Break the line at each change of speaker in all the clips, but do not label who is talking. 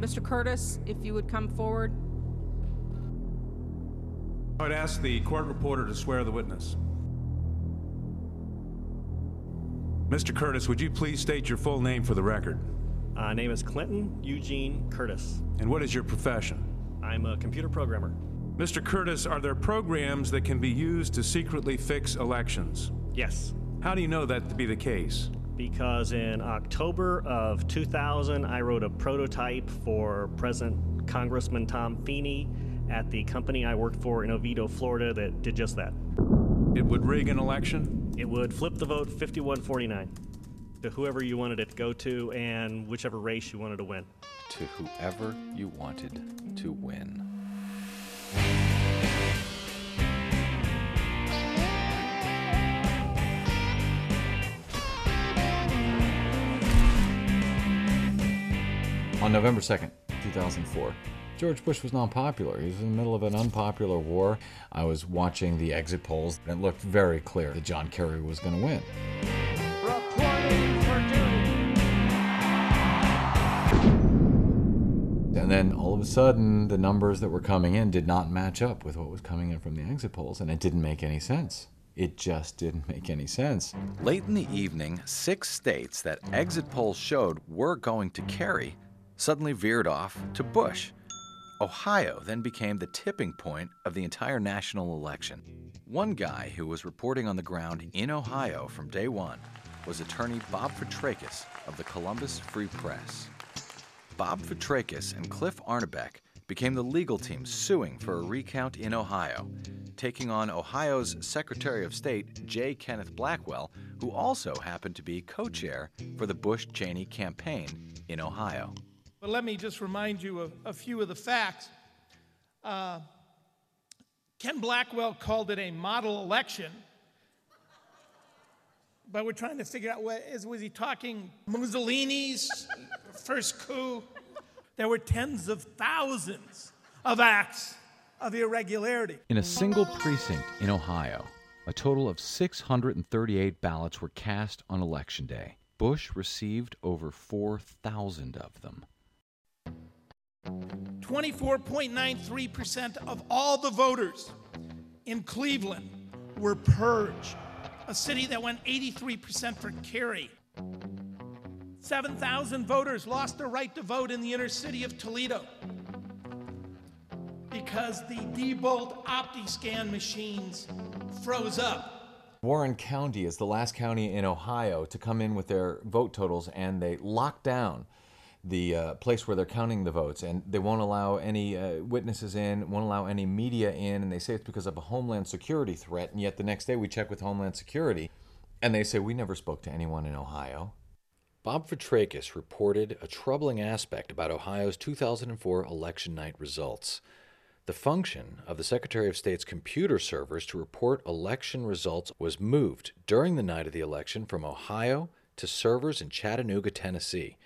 Mr. Curtis, if you would come forward.
I'd ask the court reporter to swear the witness. Mr. Curtis, would you please state your full name for the record?
Uh, name is Clinton Eugene Curtis.
And what is your profession?
I'm a computer programmer.
Mr. Curtis, are there programs that can be used to secretly fix elections?
Yes,
How do you know that to be the case?
Because in October of 2000, I wrote a prototype for President Congressman Tom Feeney at the company I worked for in Oviedo, Florida, that did just that.
It would rig an election?
It would flip the vote 51 49 to whoever you wanted it to go to and whichever race you wanted to win.
To whoever you wanted to win. On November 2nd, 2004, George Bush was not popular. He was in the middle of an unpopular war. I was watching the exit polls, and it looked very clear that John Kerry was going to win.
Reporting for duty.
And then all of a sudden, the numbers that were coming in did not match up with what was coming in from the exit polls, and it didn't make any sense. It just didn't make any sense. Late in the evening, six states that exit polls showed were going to carry suddenly veered off to Bush. Ohio then became the tipping point of the entire national election. One guy who was reporting on the ground in Ohio from day one was attorney Bob Fitrakis of the Columbus Free Press. Bob Fitrakis and Cliff Arnebeck became the legal team suing for a recount in Ohio, taking on Ohio's Secretary of State J. Kenneth Blackwell, who also happened to be co chair for the Bush Cheney campaign in Ohio.
But let me just remind you of a few of the facts. Uh, Ken Blackwell called it a model election. But we're trying to figure out what is was he talking Mussolini's first coup? There were tens of thousands of acts of irregularity.
In a single precinct in Ohio, a total of 638 ballots were cast on Election Day. Bush received over 4,000 of them.
24.93% of all the voters in Cleveland were purged, a city that went 83% for Kerry. 7,000 voters lost their right to vote in the inner city of Toledo because the Diebold OptiScan machines froze up.
Warren County is the last county in Ohio to come in with their vote totals, and they locked down the uh, place where they're counting the votes, and they won't allow any uh, witnesses in, won't allow any media in, and they say it's because of a Homeland Security threat. And yet the next day we check with Homeland Security, and they say we never spoke to anyone in Ohio. Bob Fitrakis reported a troubling aspect about Ohio's 2004 election night results. The function of the Secretary of State's computer servers to report election results was moved during the night of the election from Ohio to servers in Chattanooga, Tennessee.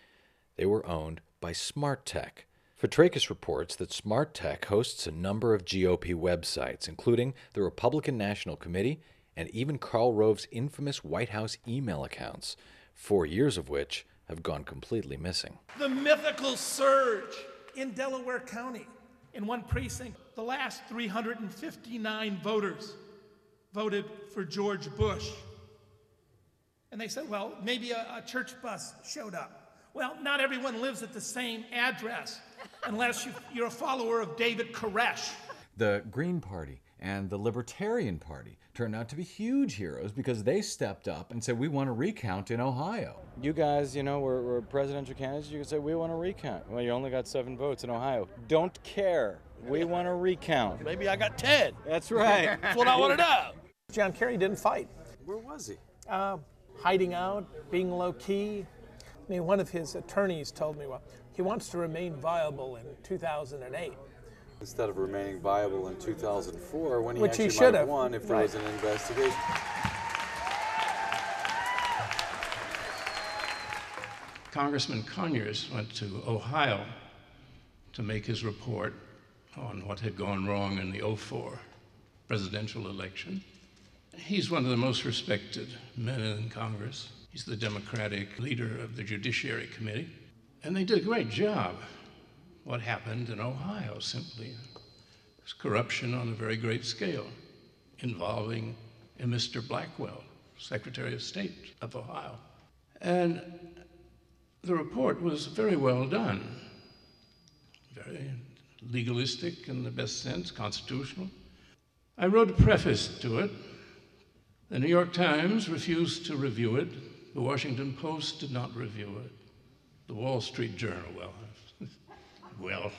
They were owned by Smart Tech. Fitrakis reports that Smart Tech hosts a number of GOP websites, including the Republican National Committee and even Karl Rove's infamous White House email accounts, four years of which have gone completely missing.
The mythical surge in Delaware County. In one precinct, the last 359 voters voted for George Bush. And they said, well, maybe a, a church bus showed up. Well, not everyone lives at the same address unless you, you're a follower of David Koresh.
The Green Party and the Libertarian Party turned out to be huge heroes because they stepped up and said, We want to recount in Ohio.
You guys, you know, were, were presidential candidates. You could say, We want to recount. Well, you only got seven votes in Ohio. Don't care. We want to recount.
Maybe I got 10.
That's right.
That's what I want to know.
John Kerry didn't fight.
Where was he?
Uh, hiding out, being low key. I mean, one of his attorneys told me, well, he wants to remain viable in 2008.
Instead of remaining viable in 2004, when he
Which he should
might
have.
have won if there
Right.
was an investigation.
Congressman Conyers went to Ohio to make his report on what had gone wrong in the 04 presidential election. He's one of the most respected men in Congress. He's the Democratic leader of the Judiciary Committee. And they did a great job what happened in Ohio simply. It's corruption on a very great scale involving a Mr. Blackwell, Secretary of State of Ohio. And the report was very well done, very legalistic in the best sense, constitutional. I wrote a preface to it. The New York Times refused to review it. The Washington Post did not review it. The Wall Street Journal, well, well.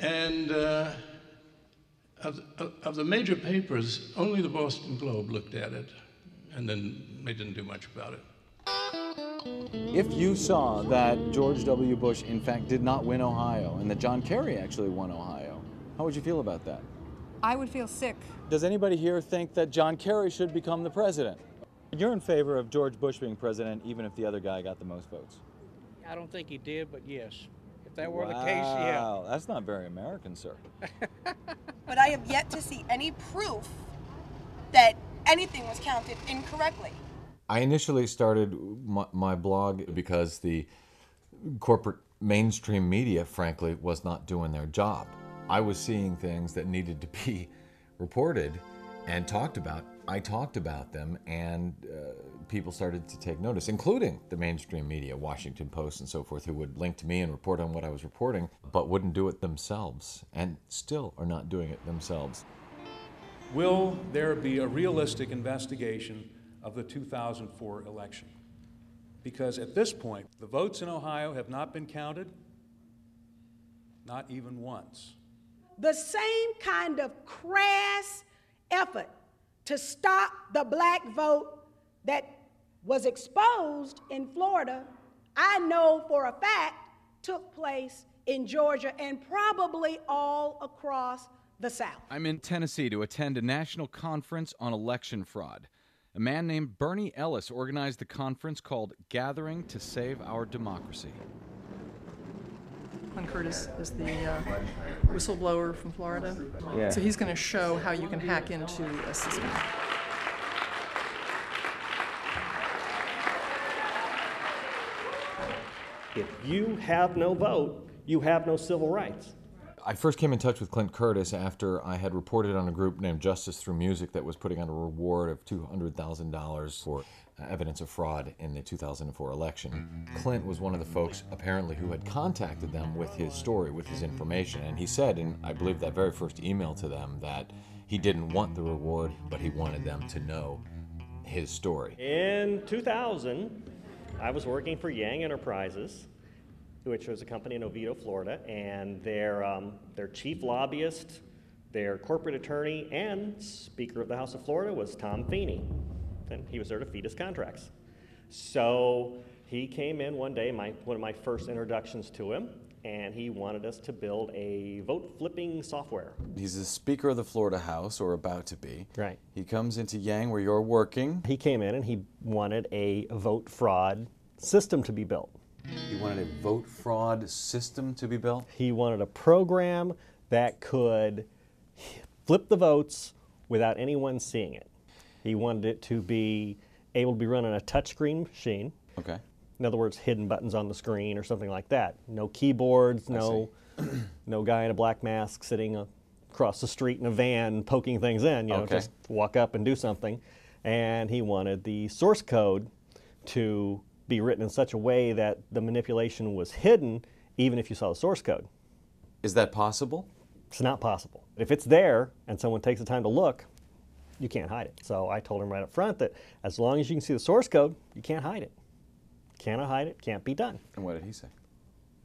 And uh, of, of the major papers, only the Boston Globe looked at it, and then they didn't do much about it.
If you saw that George W. Bush, in fact, did not win Ohio and that John Kerry actually won Ohio, how would you feel about that?
I would feel sick.
Does anybody here think that John Kerry should become the president? You're in favor of George Bush being president, even if the other guy got the most votes.
I don't think he did, but yes. If that were the case, yeah.
Wow, that's not very American, sir.
but I have yet to see any proof that anything was counted incorrectly.
I initially started my, my, blog because the corporate mainstream media, frankly, was not doing their job. I was seeing things that needed to be reported and talked about. I talked about them, and uh, people started to take notice, including the mainstream media, Washington Post and so forth, who would link to me and report on what I was reporting, but wouldn't do it themselves, and still are not doing it themselves.
Will there be a realistic investigation of the 2004 election? Because at this point, the votes in Ohio have not been counted, not even once.
The same kind of crass effort to stop the black vote that was exposed in Florida, I know for a fact took place in Georgia and probably all across the South.
I'm in Tennessee to attend a national conference on election fraud. A man named Bernie Ellis organized the conference called Gathering to Save Our Democracy.
Clint Curtis is the uh, whistleblower from Florida.
Yeah.
So he's going to show how you can hack into a system.
If you have no vote, you have no civil rights.
I first came in touch with Clint Curtis after I had reported on a group named Justice Through Music that was putting out a reward of $200,000 for evidence of fraud in the 2004 election. Clint was one of the folks apparently who had contacted them with his story, with his information, and he said, in I believe that very first email to them, that he didn't want the reward, but he wanted them to know his story.
In 2000, I was working for Yang Enterprises which was a company in Oviedo, Florida, and their, um, their chief lobbyist, their corporate attorney, and Speaker of the House of Florida was Tom Feeney. And he was there to feed his contracts. So he came in one day, my, one of my first introductions to him, and he wanted us to build a vote flipping software.
He's the Speaker of the Florida House, or about to be.
Right.
He comes into Yang where you're working.
He came in and he wanted a vote fraud system to be built.
He wanted a vote fraud system to be built?
He wanted a program that could flip the votes without anyone seeing it. He wanted it to be able to be run on a touchscreen machine.
Okay.
In other words, hidden buttons on the screen or something like that. No keyboards, no no guy in a black mask sitting across the street in a van poking things in, you know,
okay.
just walk up and do something. And he wanted the source code to be written in such a way that the manipulation was hidden even if you saw the source code.
Is that possible?
It's not possible. If it's there and someone takes the time to look, you can't hide it. So I told him right up front that as long as you can see the source code, you can't hide it. Cannot hide it, can't be done.
And what did he say?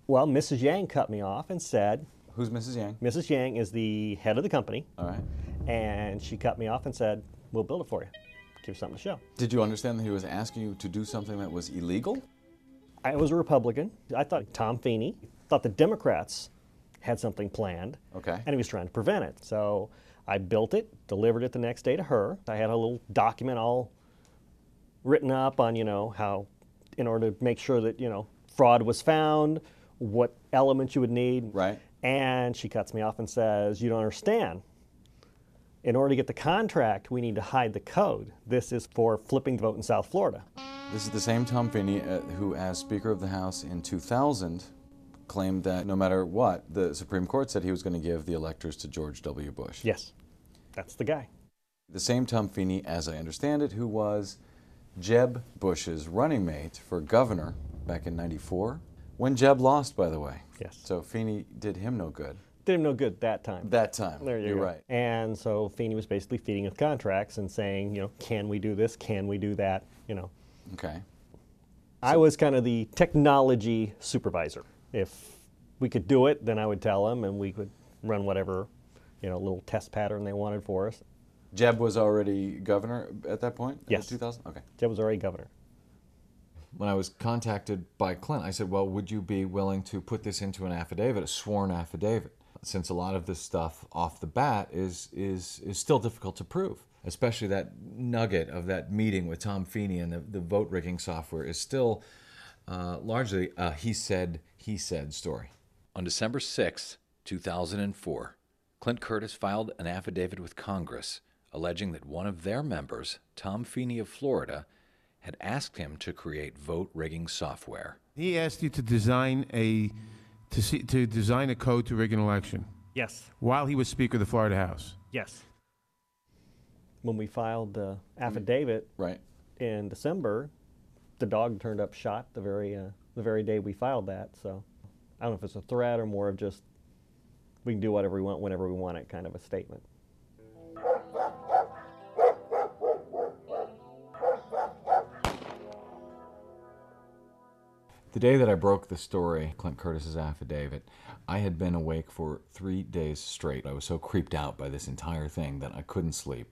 Well, Mrs. Yang cut me off and said,
Who's Mrs. Yang?
Mrs. Yang is the head of the company.
All right.
And she cut me off and said, We'll build it for you give something to show.
Did you understand that he was asking you to do something that was illegal?
I was a Republican. I thought Tom Feeney thought the Democrats had something planned.
Okay.
And he was trying to prevent it. So I built it, delivered it the next day to her. I had a little document all written up on, you know, how in order to make sure that, you know, fraud was found, what elements you would need.
Right.
And she cuts me off and says, You don't understand in order to get the contract, we need to hide the code. This is for flipping the vote in South Florida.
This is the same Tom Feeney uh, who, as Speaker of the House in 2000, claimed that no matter what, the Supreme Court said he was going to give the electors to George W. Bush.
Yes, that's the guy.
The same Tom Feeney, as I understand it, who was Jeb Bush's running mate for governor back in 94, when Jeb lost, by the way.
Yes.
So Feeney did him no good.
Did him no good that time.
That time.
There you
You're
go.
right.
And so Feeney was basically feeding with contracts and saying, you know, can we do this? Can we do that? You know.
Okay.
I was kind of the technology supervisor. If we could do it, then I would tell them, and we could run whatever, you know, little test pattern they wanted for us.
Jeb was already governor at that point?
Yes.
2000? Okay.
Jeb was already governor.
When I was contacted by Clint, I said, Well, would you be willing to put this into an affidavit, a sworn affidavit? Since a lot of this stuff off the bat is, is, is still difficult to prove, especially that nugget of that meeting with Tom Feeney and the, the vote rigging software is still uh, largely he said, he said story.
On December 6, 2004, Clint Curtis filed an affidavit with Congress alleging that one of their members, Tom Feeney of Florida, had asked him to create vote rigging software.
He asked you to design a to see, to design a code to rig an election
Yes.
while he was Speaker of the Florida House.
Yes. When we filed the affidavit
right.
in December, the dog turned up shot the very uh, the very day we filed that. So I don't know if it's a threat or more of just we can do whatever we want whenever we want it kind of a statement.
The day that I broke the story, Clint Curtis's affidavit, I had been awake for three days straight. I was so creeped out by this entire thing that I couldn't sleep.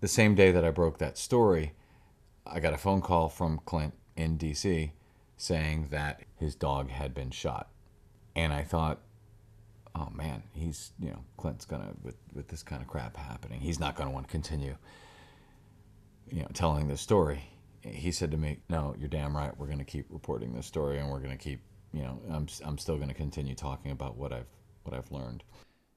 The same day that I broke that story, I got a phone call from Clint in DC saying that his dog had been shot. And I thought, oh man, he's, you know, Clint's gonna, with, with this kind of crap happening, he's not gonna want to continue, you know, telling this story he said to me, "No, you're damn right. We're to keep reporting this story, and we're to keep, you know, I'm I'm still to continue talking about what I've what I've learned."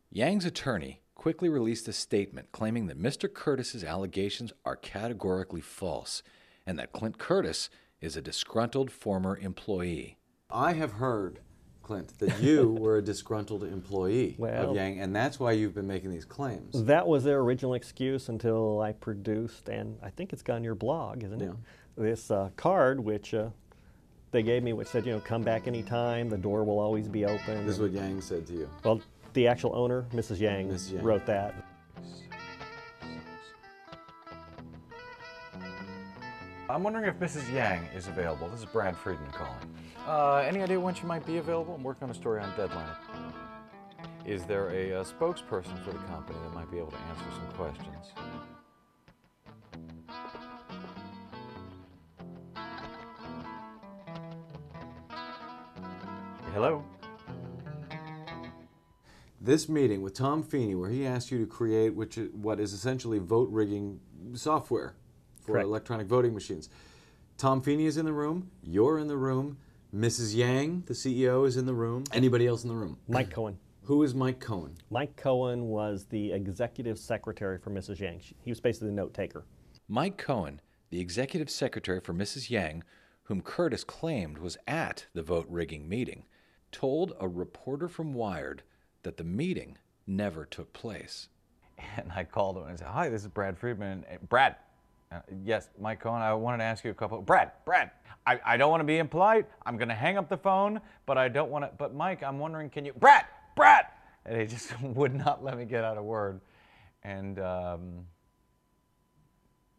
Yang's attorney quickly released a statement claiming that Mr. Curtis's allegations are categorically false and that Clint Curtis is a disgruntled former employee.
I have heard, Clint, that you were a disgruntled employee
Well-
of Yang, and that's why you've been making these claims.
That was their original excuse until I produced, and I think it's got on your blog, isn't it? This uh, card, which uh, they gave me, which said, you know, come back anytime, the door will always be open.
This is what Yang said to you.
Well, the actual owner, Mrs. Yang,
Mrs. Yang.
wrote that.
I'm wondering if Mrs. Yang is available. This is Brad Friedman calling. Uh, any idea when she might be available? I'm working on a story on Deadline. Is there a, uh spokesperson for the company that might be able to answer some questions? Hello?
This meeting with Tom Feeney, where he asked you to create which is, what is essentially vote rigging software for
Correct.
electronic voting machines. Tom Feeney is in the room. You're in the room. Mrs. Yang, the CEO, is in the room. Anybody else in the room?
Mike Cohen.
Who is Mike Cohen?
Mike Cohen was the executive secretary for Mrs. Yang. He was basically the note taker.
Mike Cohen, the executive secretary for Mrs. Yang, whom Curtis claimed was at the vote rigging meeting, told a reporter from Wired that the meeting never took place.
And I called him and said, Hi, this is Brad Friedman. Brad, uh, yes, Mike Cohen, I wanted to ask you a couple. Brad, Brad, I, I don't want to be impolite. I'm going to hang up the phone, but I don't want to. But Mike, I'm wondering, can you. Brad, Brad! And he just would not let me get out a word. And, um,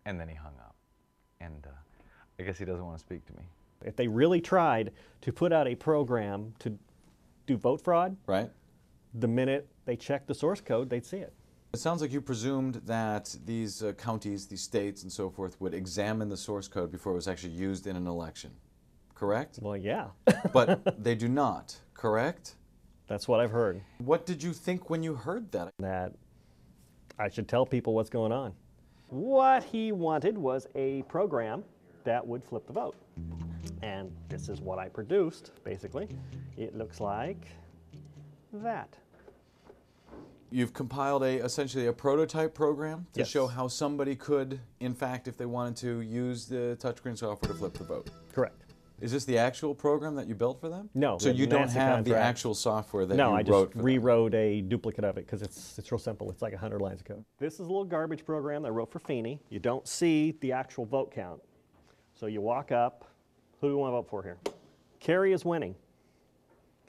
and then he hung up. And uh, I guess he doesn't want to speak to me.
If they really tried to put out a program to do vote fraud,
right?
The minute they checked the source code, they'd see it.
It sounds like you presumed that these uh, counties, these states, and so forth would examine the source code before it was actually used in an election. Correct?
Well, yeah.
but they do not, correct?
That's what I've heard.
What did you think when you heard that?
That I should tell people what's going on. What he wanted was a program that would flip the vote. And this is what I produced, basically. It looks like that.
You've compiled a essentially a prototype program to
Yes.
show how somebody could, in fact, if they wanted to, use the touchscreen software to flip the vote.
Correct.
Is this the actual program that you built for them?
No.
So you don't have the actual software that
no,
you
I just
wrote for them?
rewrote a duplicate of it because it's, it's real simple. It's like 100 lines of code. This is a little garbage program that I wrote for Feeney. You don't see the actual vote count. So you walk up. Who do you want to vote for here? Kerry is winning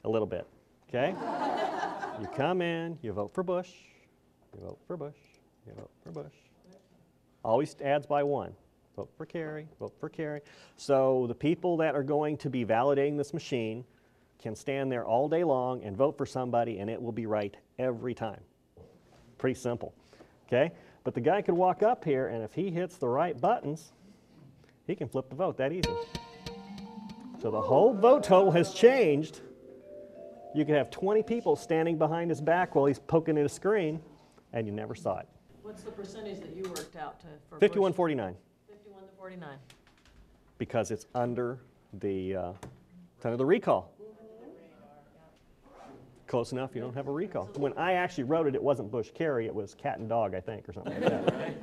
a little bit, okay? You come in, you vote for Bush, you vote for Bush, you vote for Bush. Always adds by one. Vote for Kerry, vote for Kerry. So the people that are going to be validating this machine can stand there all day long and vote for somebody and it will be right every time. Pretty simple, okay? But the guy could walk up here and if he hits the right buttons, he can flip the vote that easy. So the whole vote total has changed. You could have 20 people standing behind his back while he's poking at a screen and you never saw it.
What's the percentage that you worked out to for
5149
51 to 49.
because it's under the uh, it's under the recall. Close enough, you don't have a recall. When I actually wrote it, it wasn't Bush Kerry, it was cat and dog, I think, or something like that.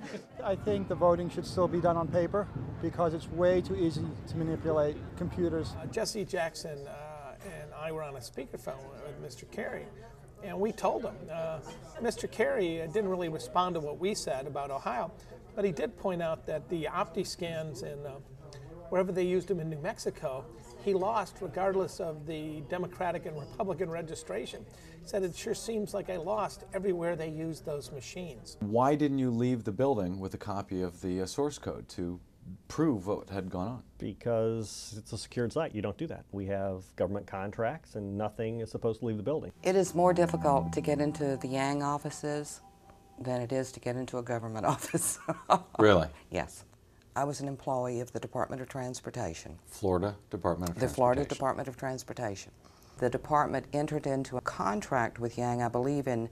I think the voting should still be done on paper because it's way too easy to manipulate computers.
Uh, Jesse Jackson uh, and I were on a speakerphone with Mr. Kerry, and we told him. Uh, Mr. Kerry didn't really respond to what we said about Ohio, but he did point out that the OptiScans in uh, wherever they used them in New Mexico, he lost regardless of the Democratic and Republican registration. He said, It sure seems like I lost everywhere they used those machines.
Why didn't you leave the building with a copy of the uh, source code to prove what had gone on?
Because it's a secured site, you don't do that. We have government contracts and nothing is supposed to leave the building.
It is more difficult to get into the Yang offices than it is to get into a government office.
Really?
yes. I was an employee of the Department of Transportation.
Florida Department of
The Florida Department of Transportation. The department entered into a contract with Yang, I believe, in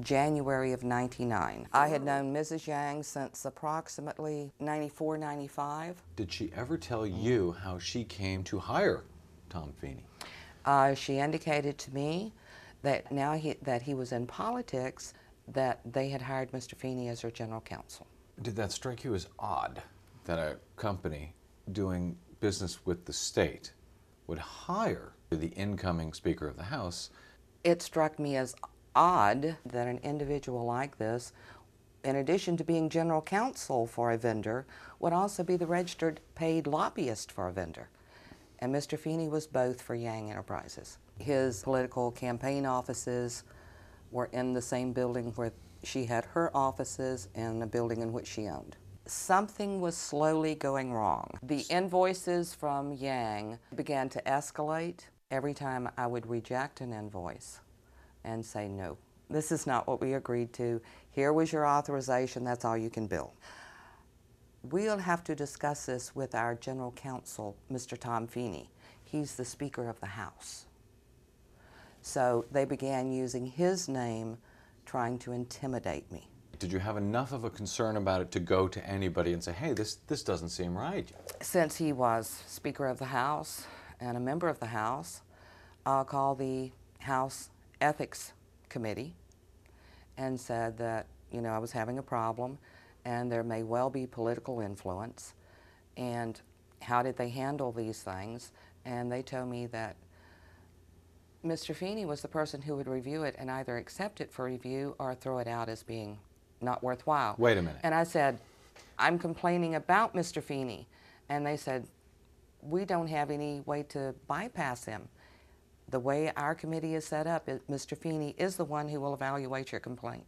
January of 99. I had known Mrs. Yang since approximately 94, 95.
Did she ever tell you how she came to hire Tom Feeney?
Uh, she indicated to me that now he, that he was in politics, that they had hired Mr. Feeney as their general counsel.
Did that strike you as odd that a company doing business with the state would hire the incoming Speaker of the House?
It struck me as odd that an individual like this, in addition to being general counsel for a vendor, would also be the registered paid lobbyist for a vendor. And Mr. Feeney was both for Yang Enterprises. His political campaign offices were in the same building where she had her offices and a building in which she owned. Something was slowly going wrong. The invoices from Yang began to escalate every time I would reject an invoice and say, no, this is not what we agreed to. Here was your authorization, that's all you can bill. We'll have to discuss this with our general counsel, Mr. Tom Feeney. He's the Speaker of the House. So they began using his name trying to intimidate me.
Did you have enough of a concern about it to go to anybody and say, hey, this, this doesn't seem right?
Since he was Speaker of the House and a member of the House, I'll call the House Ethics Committee and said that, you know, I was having a problem and there may well be political influence. And how did they handle these things? And they told me that Mr. Feeney was the person who would review it and either accept it for review or throw it out as being not worthwhile.
Wait a minute.
And I said, I'm complaining about Mr. Feeney. And they said, we don't have any way to bypass him. The way our committee is set up, Mr. Feeney is the one who will evaluate your complaint.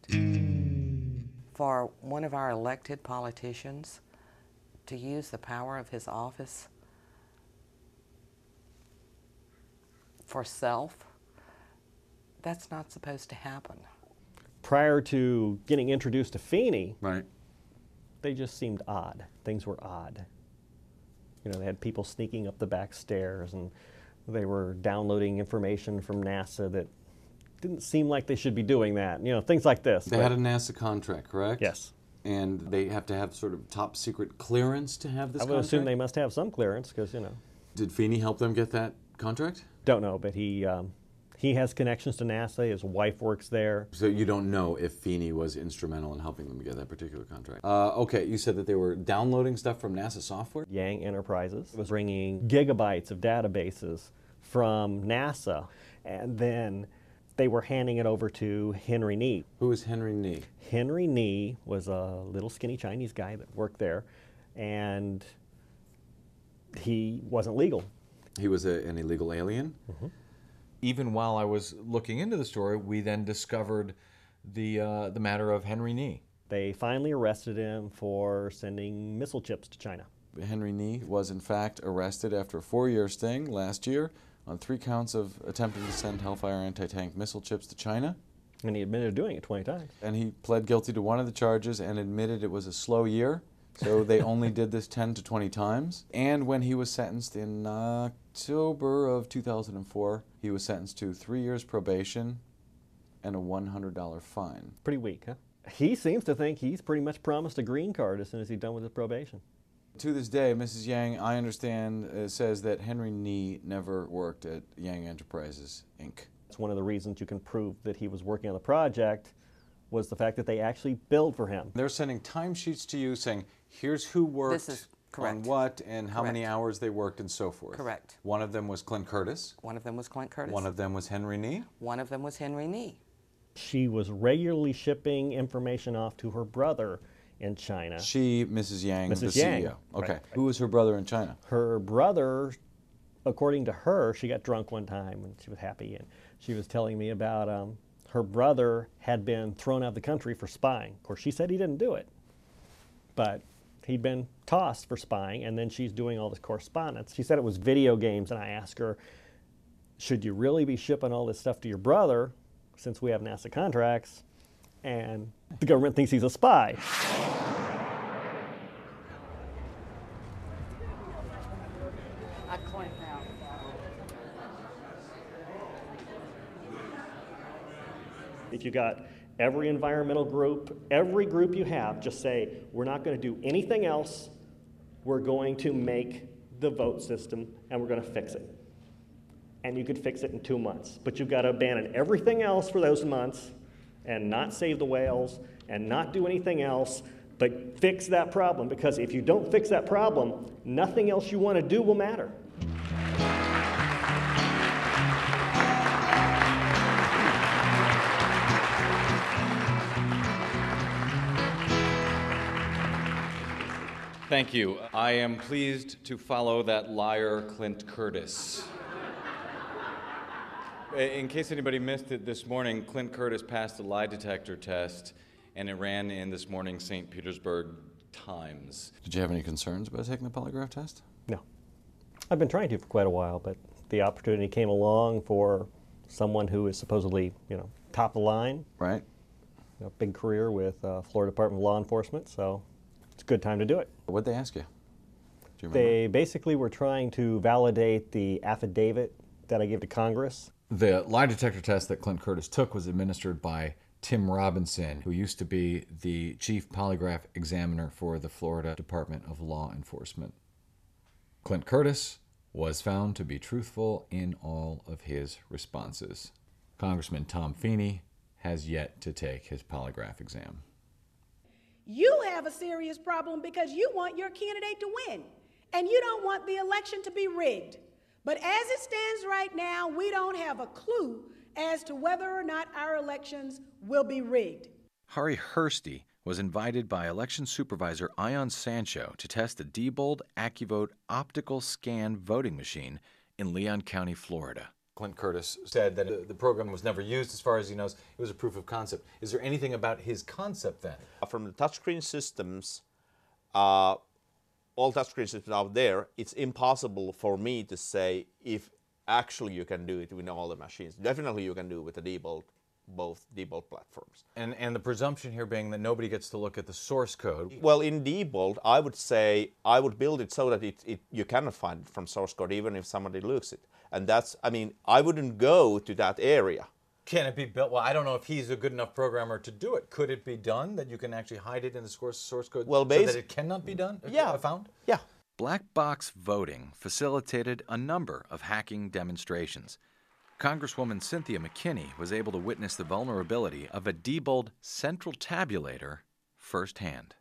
For one of our elected politicians to use the power of his office for self, that's not supposed to happen.
Prior to getting introduced to Feeney,
right.
they just seemed odd. Things were odd. You know, they had people sneaking up the back stairs and they were downloading information from NASA that didn't seem like they should be doing that. You know, things like this.
They
but-
had a NASA contract, correct?
Yes.
And they have to have sort of top secret clearance to have this
I would
contract?
assume they must have some clearance because, you know.
Did Feeney help them get that contract?
Don't know, but he, um, He has connections to NASA. His wife works there.
So you don't know if Feeney was instrumental in helping them get that particular contract. Uh, okay, you said that they were downloading stuff from NASA software.
Yang Enterprises was bringing gigabytes of databases from NASA, and then they were handing it over to Henry Nee.
Who is Henry Nee?
Henry Nee was a little skinny Chinese guy that worked there, and he wasn't legal.
He was a, an illegal alien.
Even while I was looking into the story, we then discovered the uh, the matter of Henry Nee.
They finally arrested him for sending missile chips to China.
Henry Nee was in fact arrested after a four-year sting last year on three counts of attempting to send Hellfire anti-tank missile chips to China.
And he admitted to doing it 20 times.
And he pled guilty to one of the charges and admitted it was a slow year. So they only did this 10 to 20 times. And when he was sentenced in October of 2004, he was sentenced to three years probation and a $100 fine.
Pretty weak, huh? He seems to think he's pretty much promised a green card as soon as he's done with his probation.
To this day, Mrs. Yang, I understand, uh, says that Henry Nee never worked at Yang Enterprises, Inc.
It's one of the reasons you can prove that he was working on the project was the fact that they actually billed for him.
They're sending timesheets to you saying, here's who worked
This is
on what and how many hours they worked and so forth.
Correct.
One of them was Clint Curtis.
One of them was Clint Curtis.
One of them was Henry Nee.
One of them was Henry Nee.
She was regularly shipping information off to her brother in China.
She, Mrs. Yang,
Mrs.
the
Yang,
CEO. Okay.
right.
Who was her brother in China?
Her brother, according to her, she got drunk one time and she was happy, and she was telling me about um, her brother had been thrown out of the country for spying. Of course, she said he didn't do it, but he'd been tossed for spying, and then she's doing all this correspondence. She said it was video games, and I asked her, should you really be shipping all this stuff to your brother since we have NASA contracts and the government thinks he's a spy?
I clean now.
If you got every environmental group, every group you have, just say, we're not going to do anything else. We're going to make the vote system and we're going to fix it. And you could fix it in two months. But you've got to abandon everything else for those months and not save the whales and not do anything else, but fix that problem. Because if you don't fix that problem, nothing else you want to do will matter.
Thank you. I am pleased to follow that liar, Clint Curtis. In case anybody missed it this morning, Clint Curtis passed the lie detector test and it ran in this morning's St. Petersburg Times.
Did you have any concerns about taking the polygraph test?
No. I've been trying to for quite a while, but the opportunity came along for someone who is supposedly, you know, top of the line.
Right.
You know, big career with uh, Florida Department of Law Enforcement, so it's a good time to do it.
What'd they ask you? You?
They basically were trying to validate the affidavit that I gave to Congress.
The lie detector test that Clint Curtis took was administered by Tim Robinson, who used to be the chief polygraph examiner for the Florida Department of Law Enforcement. Clint Curtis was found to be truthful in all of his responses. Congressman Tom Feeney has yet to take his polygraph exam.
You have a serious problem because you want your candidate to win and you don't want the election to be rigged. But as it stands right now, we don't have a clue as to whether or not our elections will be rigged.
Harri Hursti was invited by election supervisor Ion Sancho to test the Diebold AccuVote optical scan voting machine in Leon County, Florida.
Clint Curtis said that the- the program was never used, as far as he knows. It was a proof of concept. Is there anything about his concept then?
From the touchscreen systems, uh, all touchscreen systems out there, it's impossible for me to say if actually you can do it with all the machines. Definitely you can do it with the Diebold, both Diebold platforms.
And, and the presumption here being that nobody gets to look at the source code.
Well, in Diebold, I would say I would build it so that it, it you cannot find it from source code even if somebody looks it. And that's, I mean, I wouldn't go to that area.
Can it be built? Well, I don't know if he's a good enough programmer to do it. Could it be done that you can actually hide it in the source, source code
Well,
so that it cannot be done?
Uh, yeah.
Found?
Yeah.
Black box voting facilitated a number of hacking demonstrations.
Congresswoman Cynthia McKinney was able to witness the vulnerability of a Diebold central tabulator firsthand.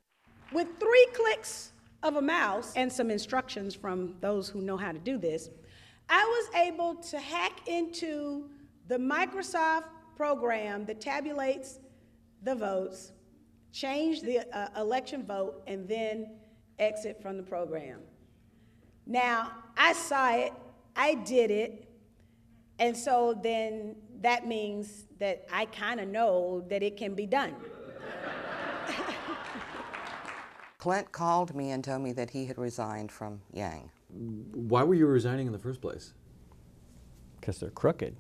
With three clicks of a mouse and some instructions from those who know how to do this, I was able to hack into the Microsoft program that tabulates the votes, change the uh, election vote, and then exit from the program. Now, I saw it, I did it, and so then that means that I kind of know that it can be done.
Clint called me and told me that he had resigned from Yang.
Why were you resigning in the first place?
Because they're crooked.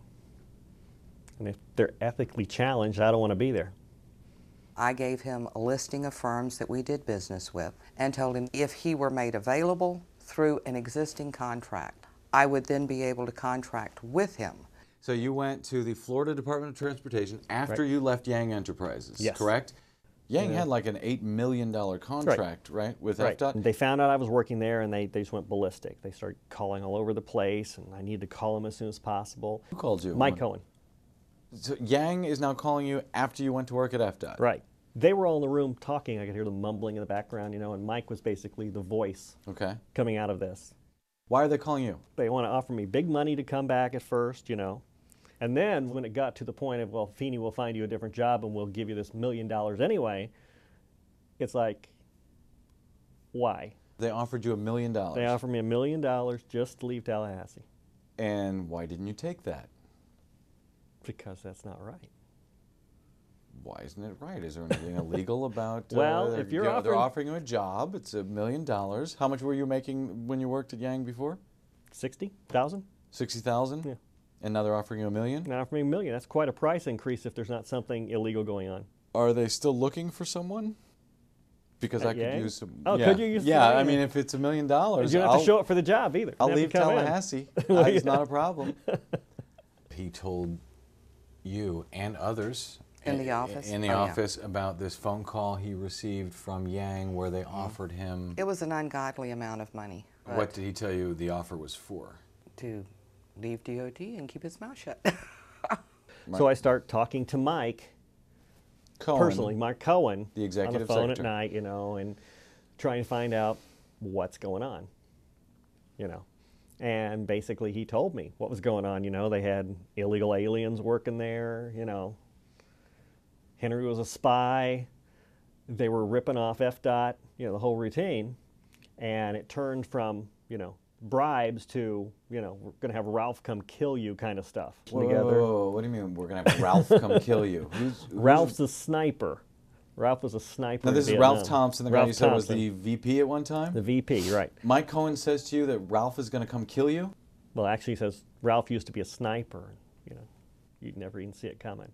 And if they're ethically challenged, I don't want to be there.
I gave him a listing of firms that we did business with and told him if he were made available through an existing contract, I would then be able to contract with him.
So you went to the Florida Department of Transportation after
Right.
you left Yang Enterprises,
Yes.
correct? Yang had like an $8 million contract, right, with
right.
FDOT?
They found out I was working there and they, they just went ballistic. They started calling all over the place and I needed to call them as soon as possible.
Who called you?
Mike Cohen.
So Yang is now calling you after you went to work at FDOT.
Right. They were all in the room talking. I could hear them mumbling in the background, you know, and Mike was basically the voice
Okay.
coming out of this.
Why are they calling you?
They want to offer me big money to come back at first, you know. And then when it got to the point of, well, Feeney will find you a different job and we'll give you this million dollars anyway, it's like, why?
They offered you a million dollars.
They offered me a million dollars just to leave Tallahassee
And why didn't you take that?
because that's not right.
Why isn't it right? Is there anything illegal about? uh,
Well,
they're-
if you're
you know, they're
offering-
offering you a job, it's a million dollars. How much were you making when you worked at Yang before?
Sixty thousand.
Sixty thousand.
Yeah.
And now they're offering you a million.
Now offering me a million. That's quite a price increase if there's not something illegal going on.
Are they still looking for someone? Because
At
I could
Yang?
use some.
Oh,
yeah.
could you use
Yeah,
some-
I mean, if it's a million dollars,
You don't have to
I'll-
show up for the job either.
I'll
You have to
leave. Tallahassee.
Well,
Uh, It's not a problem.
He told you and others
In the office?
in the
Oh, yeah.
office about this phone call he received from Yang where they offered him.
It was an ungodly amount of money.
What did he tell you the offer was for?
To leave DOT and keep his mouth shut.
So I start talking to Mike
Cohen,
personally, Mark Cohen,
the executive
on the phone
secretary.
at night, you know, and try and find out what's going on, you know. And basically, he told me what was going on. You know, they had illegal aliens working there. You know, Henry was a spy. They were ripping off FDOT. You know, the whole routine, and it turned from you know bribes to you know we're going to have Ralph come kill you kind of stuff
Whoa,
together.
whoa, whoa, What do you mean we're gonna have Ralph come kill you? Who's, who's
Ralph's a sniper. Ralph was a sniper.
Now
in
this is Ralph Thompson, the guy
Ralph
you said was the VP at one time.
The VP, right?
Mike Cohen says to you that Ralph is going to come kill you.
Well, actually, he says Ralph used to be a sniper. You know, you'd never even see it coming.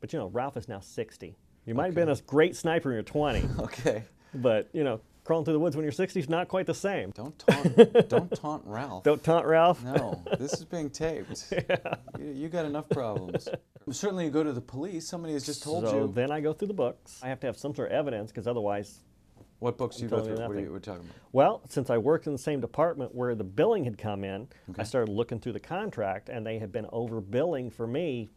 But you know, Ralph is now 60. You might have been a great sniper when you're 20.
Okay.
But you know, crawling through the woods when you're 60 is not quite the same.
Don't taunt. don't taunt Ralph.
Don't taunt Ralph.
No, this is being taped. you, you got enough problems. Certainly, you go to the police. Somebody has just told
so
you.
then I go through the books. I have to have some sort of evidence because otherwise.
What books do you go through? What are you we're talking about?
Well, since I worked in the same department where the billing had come in,
Okay.
I started looking through the contract, and they had been overbilling for me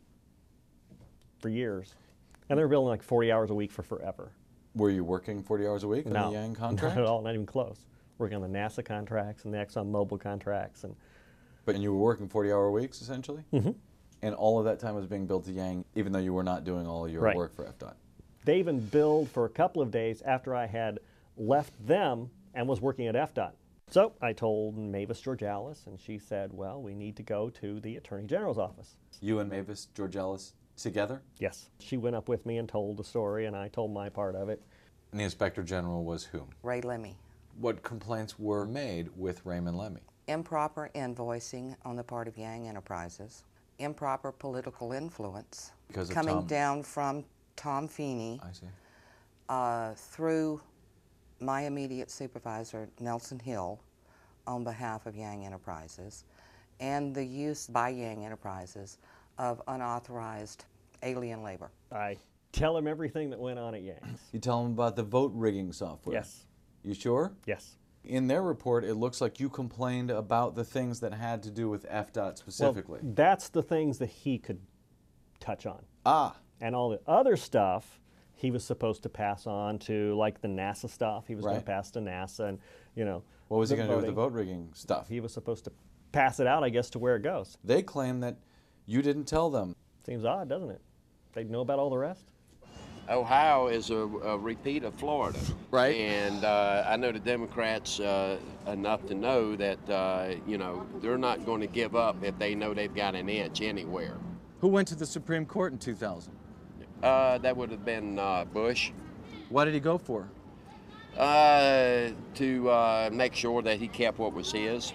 for years, and they were billing like 40 hours a week for forever.
Were you working 40 hours a week on
no,
the Yang contract?
not at all, not even close. Working on the NASA contracts and the ExxonMobil contracts, and
But and you were working 40 hour weeks essentially?
Mhm.
And all of that time was being billed to Yang, even though you were not doing all your
Right.
work for FDOT.
they even billed for a couple of days after I had left them and was working at FDOT. So I told Mavis Georgalis, and she said, "Well, we need to go to the Attorney General's office."
You and Mavis Georgalis together?
Yes. She went up with me and told the story, and I told my part of it.
And the inspector general was whom?
Ray Lemme.
What complaints were made with Raymond Lemme?
Improper invoicing on the part of Yang Enterprises. Improper political influence.
Because of
coming
Tom.
down from Tom Feeney
I see.
uh, through my immediate supervisor, Nelson Hill, on behalf of Yang Enterprises, and the use by Yang Enterprises of unauthorized alien labor.
I tell him everything that went on at Yanks.
You tell them about the vote rigging software?
Yes.
You sure?
Yes.
In their report, it looks like you complained about the things that had to do with FDOT specifically.
Well, that's the things that he could touch on.
Ah.
And all the other stuff he was supposed to pass on to, like the NASA stuff, he was going to pass to NASA, and you know.
What was he going to do with the vote rigging stuff?
He was supposed to pass it out, I guess, to where it goes.
They claim that you didn't tell them.
Seems odd, doesn't it? They'd know about all the rest.
Ohio is a, a repeat of Florida. Right. And uh, I know the Democrats uh, enough to know that, uh, you know, they're not going to give up if they know they've got an inch anywhere.
Who went to the Supreme Court in 2000?
Uh, that would have been uh, Bush.
What did he go for?
Uh, to uh, make sure that he kept what was his.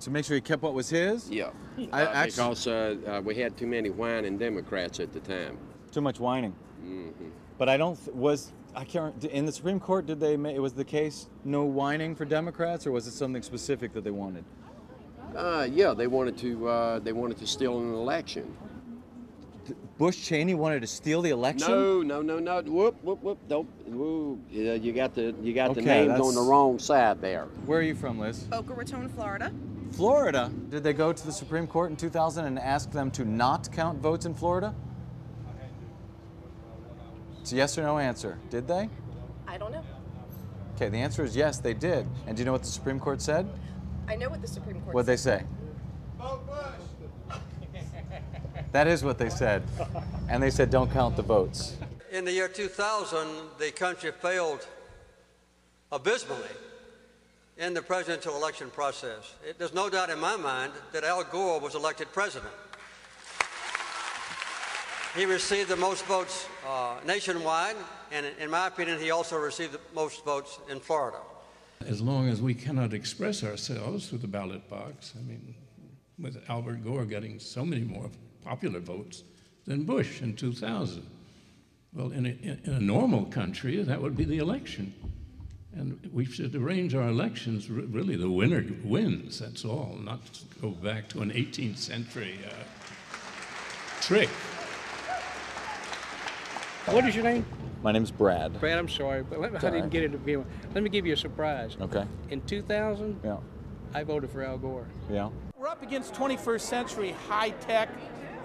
To make sure he kept what was his?
Yeah.
I
Uh,
actu-
because uh, uh, we had too many whining Democrats at the time.
Too much whining.
hmm
But I don't th- was I can't in the Supreme Court did they ma- it was the case no whining for Democrats or was it something specific that they wanted?
Uh, yeah, they wanted to. Uh, they wanted to steal an election.
Bush Cheney wanted to steal the election?
No, no, no, no. Whoop, whoop, whoop. Don't. Woo. Yeah, you got the you got the
Okay,
names on the wrong side there.
Where are you from, Liz?
Boca Raton, Florida.
Florida. Did they go to the Supreme Court in 2000 and ask them to not count votes in Florida? It's a yes or no answer. Did they?
I don't know.
Okay, the answer is yes, they did. And do you know what the Supreme Court said?
I know what the Supreme Court said.
What'd they say? Vote Bush! That is what they said. And they said don't count the votes.
In the year 2000, the country failed abysmally in the presidential election process. It, there's no doubt in my mind that Al Gore was elected president. He received the most votes uh, nationwide, and in my opinion, he also received the most votes in Florida.
As long as we cannot express ourselves through the ballot box, I mean, with Albert Gore getting so many more popular votes than Bush in 2000. Well, in a, in a normal country, that would be the election. And we should arrange our elections, really, the winner wins, that's all, not go back to an 18th century uh, trick.
What is your name?
My name's Brad.
Brad, I'm sorry, but let me, I didn't
right.
get it to begin with. Let me give you a surprise.
Okay.
In 2000,
Yeah.
I voted for Al Gore.
Yeah.
We're up against 21st century high tech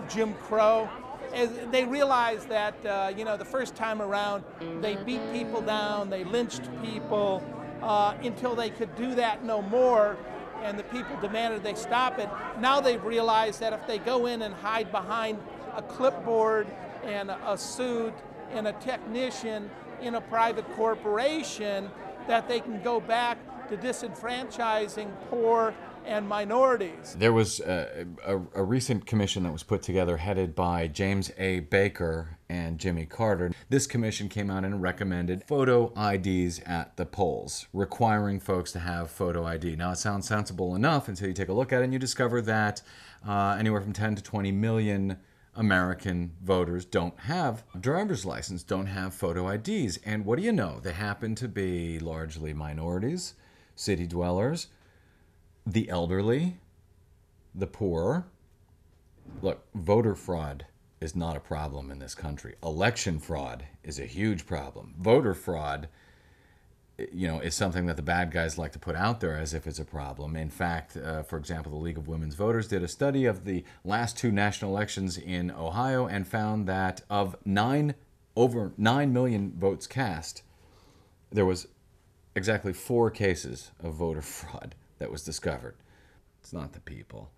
Jim Crow. As they realized that, uh, you know, the first time around, they beat people down, they lynched people uh, until they could do that no more, and the people demanded they stop it. Now they've realized that if they go in and hide behind a clipboard and a suit and a technician in a private corporation, that they can go back to disenfranchising poor and minorities.
There was a, a, a recent commission that was put together headed by James A. Baker and Jimmy Carter. This commission came out and recommended photo IDs at the polls, requiring folks to have photo ID. Now, it sounds sensible enough until you take a look at it and you discover that uh, anywhere from 10 to 20 million American voters don't have driver's license, don't have photo IDs. And what do you know? They happen to be largely minorities, city dwellers, the elderly, the poor. Look, voter fraud is not a problem in this country. Election fraud is a huge problem. Voter fraud, you know, is something that the bad guys like to put out there as if it's a problem. In fact, uh, for example, the League of Women's Voters did a study of the last two national elections in Ohio and found that of nine over nine million votes cast, there was exactly four cases of voter fraud that was discovered. It's not the people.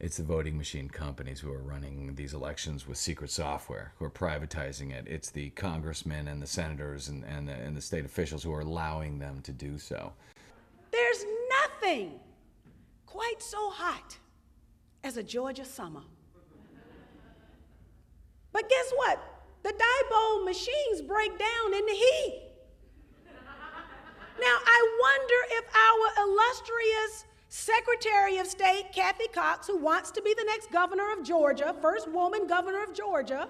It's the voting machine companies who are running these elections with secret software, who are privatizing it. It's the congressmen and the senators and, and, the, and the state officials who are allowing them to do so.
There's nothing quite so hot as a Georgia summer. But guess what? The Diebold machines break down in the heat. Now, I wonder if our illustrious Secretary of State, Cathy Cox, who wants to be the next governor of Georgia, first woman governor of Georgia,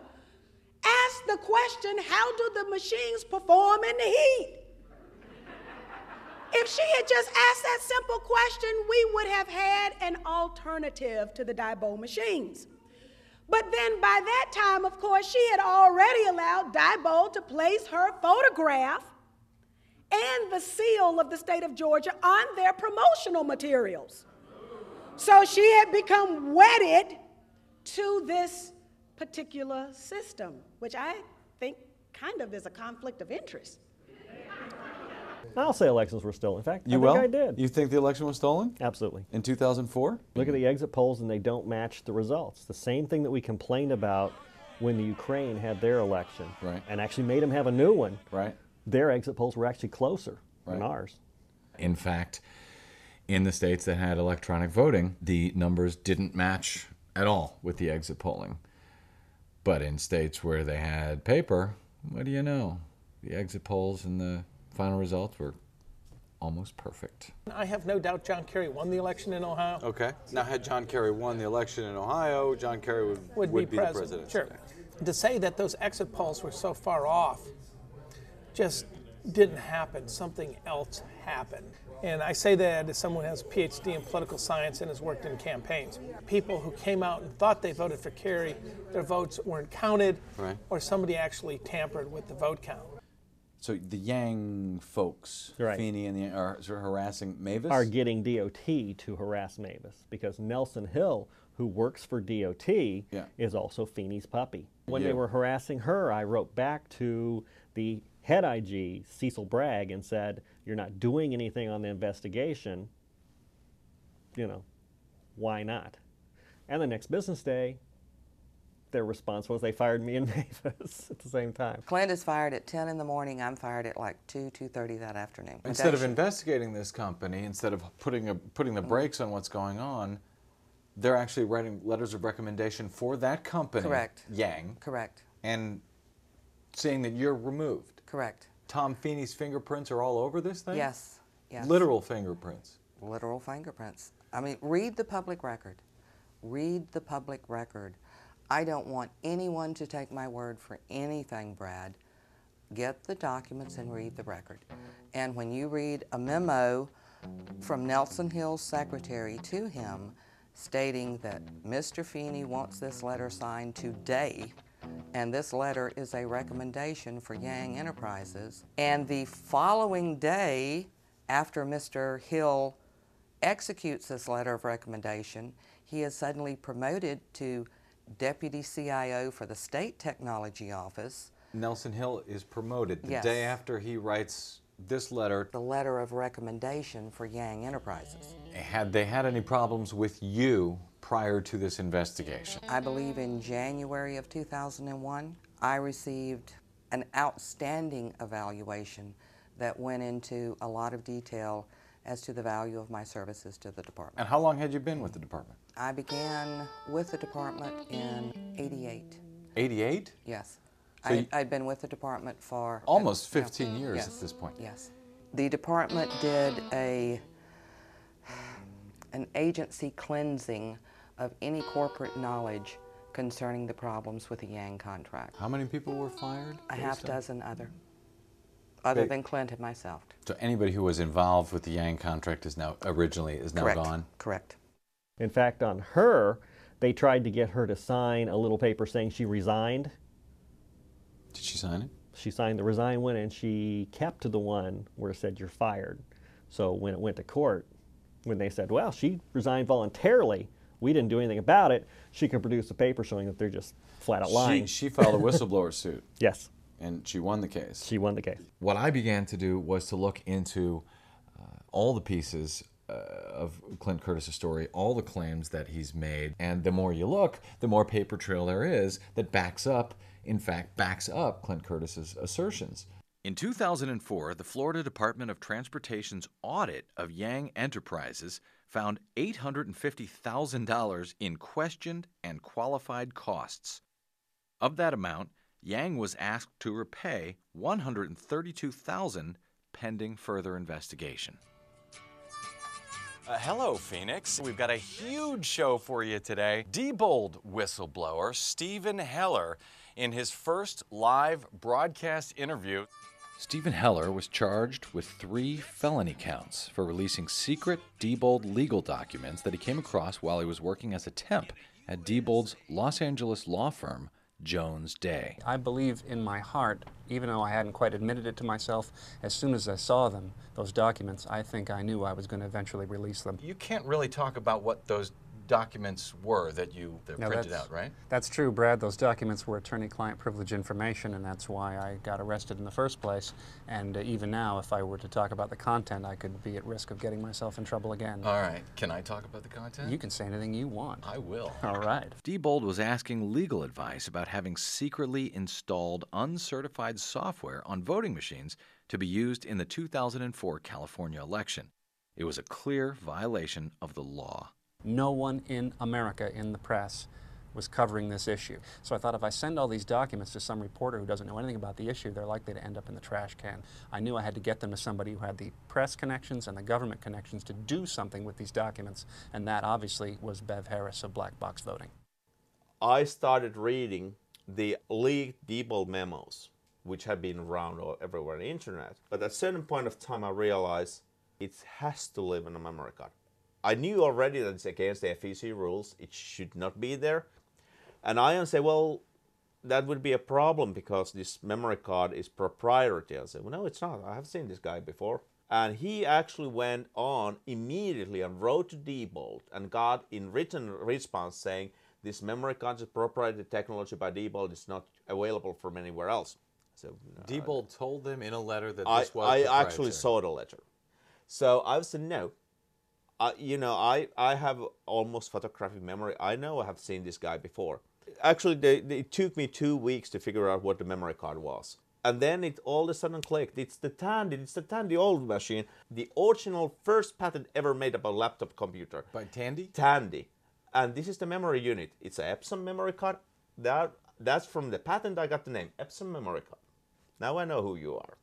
asked the question how do the machines perform in the heat? If she had just asked that simple question, we would have had an alternative to the Diebold machines. But then by that time, of course, she had already allowed Diebold to place her photograph and the seal of the state of Georgia on their promotional materials. So she had become wedded to this particular system, which I think kind of is a conflict of interest.
I'll say elections were stolen. In fact,
You
I
will?
I did.
You think the election was stolen?
Absolutely.
In 2004?
Look at the exit polls, and they don't match the results. The same thing that we complained about when the Ukraine had their election,
right.
and actually made them have a new one.
Right.
Their exit polls were actually closer than ours.
In fact, in the states that had electronic voting, the numbers didn't match at all with the exit polling. But in states where they had paper, what do you know? The exit polls and the final results were almost perfect.
I have no doubt John Kerry won the election in Ohio.
Okay. Now, had John Kerry won the election in Ohio, John Kerry would,
Would, be,
the
president.
president.
Sure. To say that those exit polls were so far off just didn't happen. Something else happened. And I say that as someone who has a PhD in political science and has worked in campaigns. People who came out and thought they voted for Kerry, their votes weren't counted,
Right.
or somebody actually tampered with the vote count.
So the Yang folks,
Right.
Feeney and the are sort of harassing Mavis.
Are getting DOT to harass Mavis because Nelson Hill, who works for DOT,
Yeah.
is also Feeney's puppy. When
Yeah.
they were harassing her, I wrote back to the head IG, Cecil Bragg, and said, You're not doing anything on the investigation. You know, why not? And the next business day, their response was they fired me and Mavis at the same time.
Clint is fired at 10 in the morning. I'm fired at like 2, 2.30 that afternoon.
Instead of investigating this company, instead of putting a, putting the brakes on what's going on, they're actually writing letters of recommendation for that company,
Correct.
Yang,
Correct.
and saying that you're removed.
Correct.
Tom Feeney's fingerprints are all over this thing.
Yes. Yes.
Literal fingerprints.
Literal fingerprints. I mean, read the public record. Read the public record. I don't want anyone to take my word for anything, Brad. Get the documents and read the record. And when you read a memo from Nelson Hill's secretary to him stating that Mr. Feeney wants this letter signed today, and this letter is a recommendation for Yang Enterprises, and the following day, after Mr. Hill executes this letter of recommendation, he is suddenly promoted to Deputy CIO for the State Technology Office.
Nelson Hill is promoted the
Yes.
day after he writes this letter.
The letter of recommendation for Yang Enterprises.
Had they had any problems with you prior to this investigation?
I believe in January of 2001, I received an outstanding evaluation that went into a lot of detail as to the value of my services to the department.
And how long had you been with the department?
I began with the department in 88.
88?
Yes.
So
I, I'd been with the department for
Almost
yeah.
15 years
Yes.
at this point.
Yes. The department did a an agency cleansing of any corporate knowledge concerning the problems with the Yang contract.
How many people were fired?
A half
on-
dozen other, other
Big-
than Clint and myself.
So anybody who was involved with the Yang contract is now originally is now
Correct.
gone.
Correct.
In fact, on her, they tried to get her to sign a little paper saying she resigned.
Did she sign it?
She signed the resign one and she kept to the one where it said you're fired. So when it went to court, when they said, well, she resigned voluntarily, we didn't do anything about it, she could produce a paper showing that they're just flat out lying.
She, she filed a whistleblower suit.
Yes.
And she won the case.
She won the case.
What I began to do was to look into uh, all the pieces uh, of Clint Curtis's story, all the claims that he's made, and the more you look, the more paper trail there is that backs up, in fact, backs up Clint Curtis's assertions.
In 2004, the Florida Department of Transportation's audit of Yang Enterprises found $850,000 in questioned and qualified costs. Of that amount, Yang was asked to repay $132,000 pending further investigation.
Uh, hello, Phoenix. We've got a huge show for you today. Diebold whistleblower Stephen Heller, in his first live broadcast interview,
Stephen Heller was charged with three felony counts for releasing secret Diebold legal documents that he came across while he was working as a temp at Diebold's Los Angeles law firm, Jones Day.
I believe in my heart
Even though I hadn't quite admitted it to myself, as soon as I saw them, those documents, I think I knew I was going to eventually release them.
You can't really talk about what those documents were that you that
No,
printed out, right?
That's true, Brad. Those documents were attorney-client privilege information, and that's why I got arrested in the first place. And uh, even now, if I were to talk about the content, I could be at risk of getting myself in trouble again.
All right. Can I talk about the content?
You can say anything you want.
I will.
All right.
Diebold was asking legal advice about having secretly installed uncertified software on voting machines to be used in the 2004 California election. It was a clear violation of the law.
No one in America in the press was covering this issue. So I thought if I send all these documents to some reporter who doesn't know anything about the issue, they're likely to end up in the trash can. I knew I had to get them to somebody who had the press connections and the government connections to do something with these documents, and that obviously was Bev Harris of Black Box Voting.
I started reading the leaked Diebold memos, which had been around everywhere on the internet. But at a certain point of time, I realized it has to live in a memory card. I knew already that it's against the FEC rules; it should not be there. And I say, well, that would be a problem because this memory card is proprietary. I said, well, no, it's not. I have seen this guy before. And he actually went on immediately and wrote to Diebold and got in written response saying this memory card is proprietary technology by Diebold. It's not available from anywhere else. So
Diebold told them in a letter that
I,
this was
I actually saw the letter. So I said, no. I, you know, I, I have almost photographic memory. I know I have seen this guy before. Actually, they, they, it took me two weeks to figure out what the memory card was. And then it all of a sudden clicked. It's the Tandy, it's the Tandy old machine, the original first patent ever made about a laptop computer.
By Tandy?
Tandy. And this is the memory unit. It's an Epson memory card. That, that's from the patent I got the name, Epson memory card. Now I know who you are.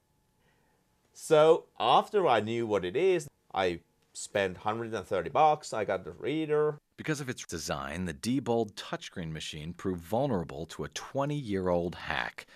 So after I knew what it is, I spent 130 bucks. I got the reader.
Because of its design, the Diebold touchscreen machine proved vulnerable to a 20 year old hack,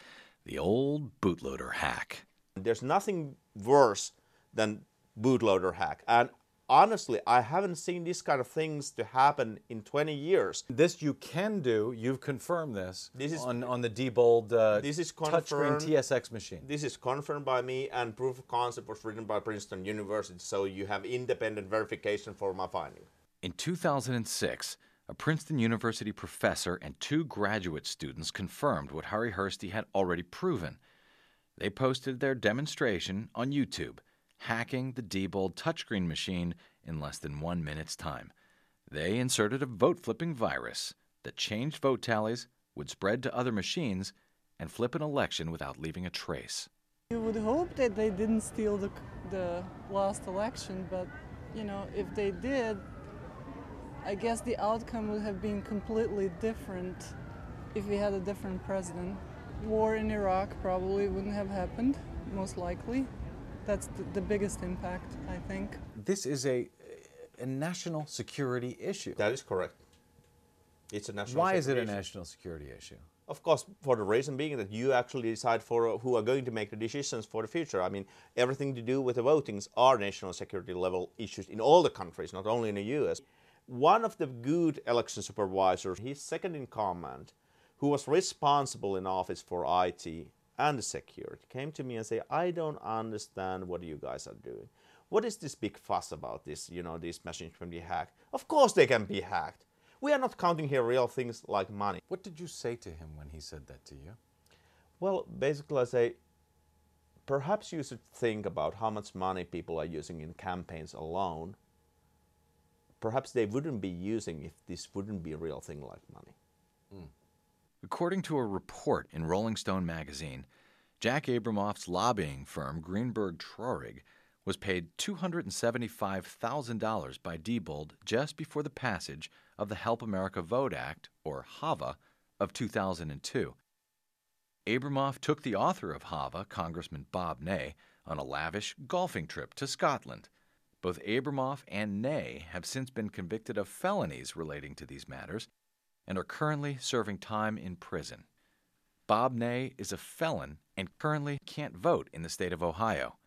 the old bootloader hack.
There's nothing worse than bootloader hack. And honestly, I haven't seen these kind of things to happen in 20 years.
This you can do. You've confirmed this.
This is
on, on the Diebold uh,
this is
touchscreen
confirmed.
TSX machine.
This is confirmed by me, and proof of concept was written by Princeton University. So you have independent verification for my finding.
In 2006, a Princeton University professor and two graduate students confirmed what Harri Hursti had already proven. They posted their demonstration on YouTube, hacking the Diebold touchscreen machine in less than one minute's time. They inserted a vote flipping virus that changed vote tallies, would spread to other machines, and flip an election without leaving a trace.
You would hope that they didn't steal the, the last election, but you know, if they did, I guess the outcome would have been completely different if we had a different president. War in Iraq probably wouldn't have happened, most likely. That's the, the biggest impact, I think.
This is a, a national security issue.
That is correct. It's a national
Why is it a
issue.
national security issue?
Of course, for the reason being that you actually decide for uh, who are going to make the decisions for the future. I mean, everything to do with the votings are national security level issues in all the countries, not only in the US. One of the good election supervisors, his second in command, who was responsible in office for IT and the security, came to me and said, I don't understand what you guys are doing. What is this big fuss about this, you know, these machines can be hacked? Of course they can be hacked. We are not counting here real things like money.
What did you say to him when he said that to you?
Well, basically, I say perhaps you should think about how much money people are using in campaigns alone. Perhaps they wouldn't be using if this wouldn't be a real thing like money. Hmm.
According to a report in Rolling Stone magazine, Jack Abramoff's lobbying firm Greenberg Traurig was paid $275,000 by Diebold just before the passage of the Help America Vote Act, or HAVA, of 2002. Abramoff took the author of HAVA, Congressman Bob Ney, on a lavish golfing trip to Scotland. Both Abramoff and Ney have since been convicted of felonies relating to these matters and are currently serving time in prison. Bob Ney is a felon and currently can't vote in the state of Ohio.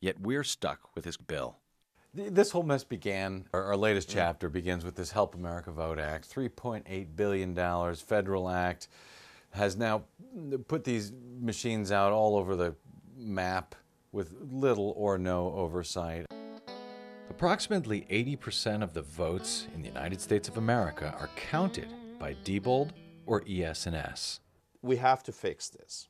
Yet we're stuck with his bill.
This whole mess began, our, our latest mm. chapter begins with this Help America Vote Act, $3.8 billion federal act
has now put these machines out all over the map with little or no oversight.
Approximately 80% of the votes in the United States of America are counted by Diebold or ES&S.
We have to fix this.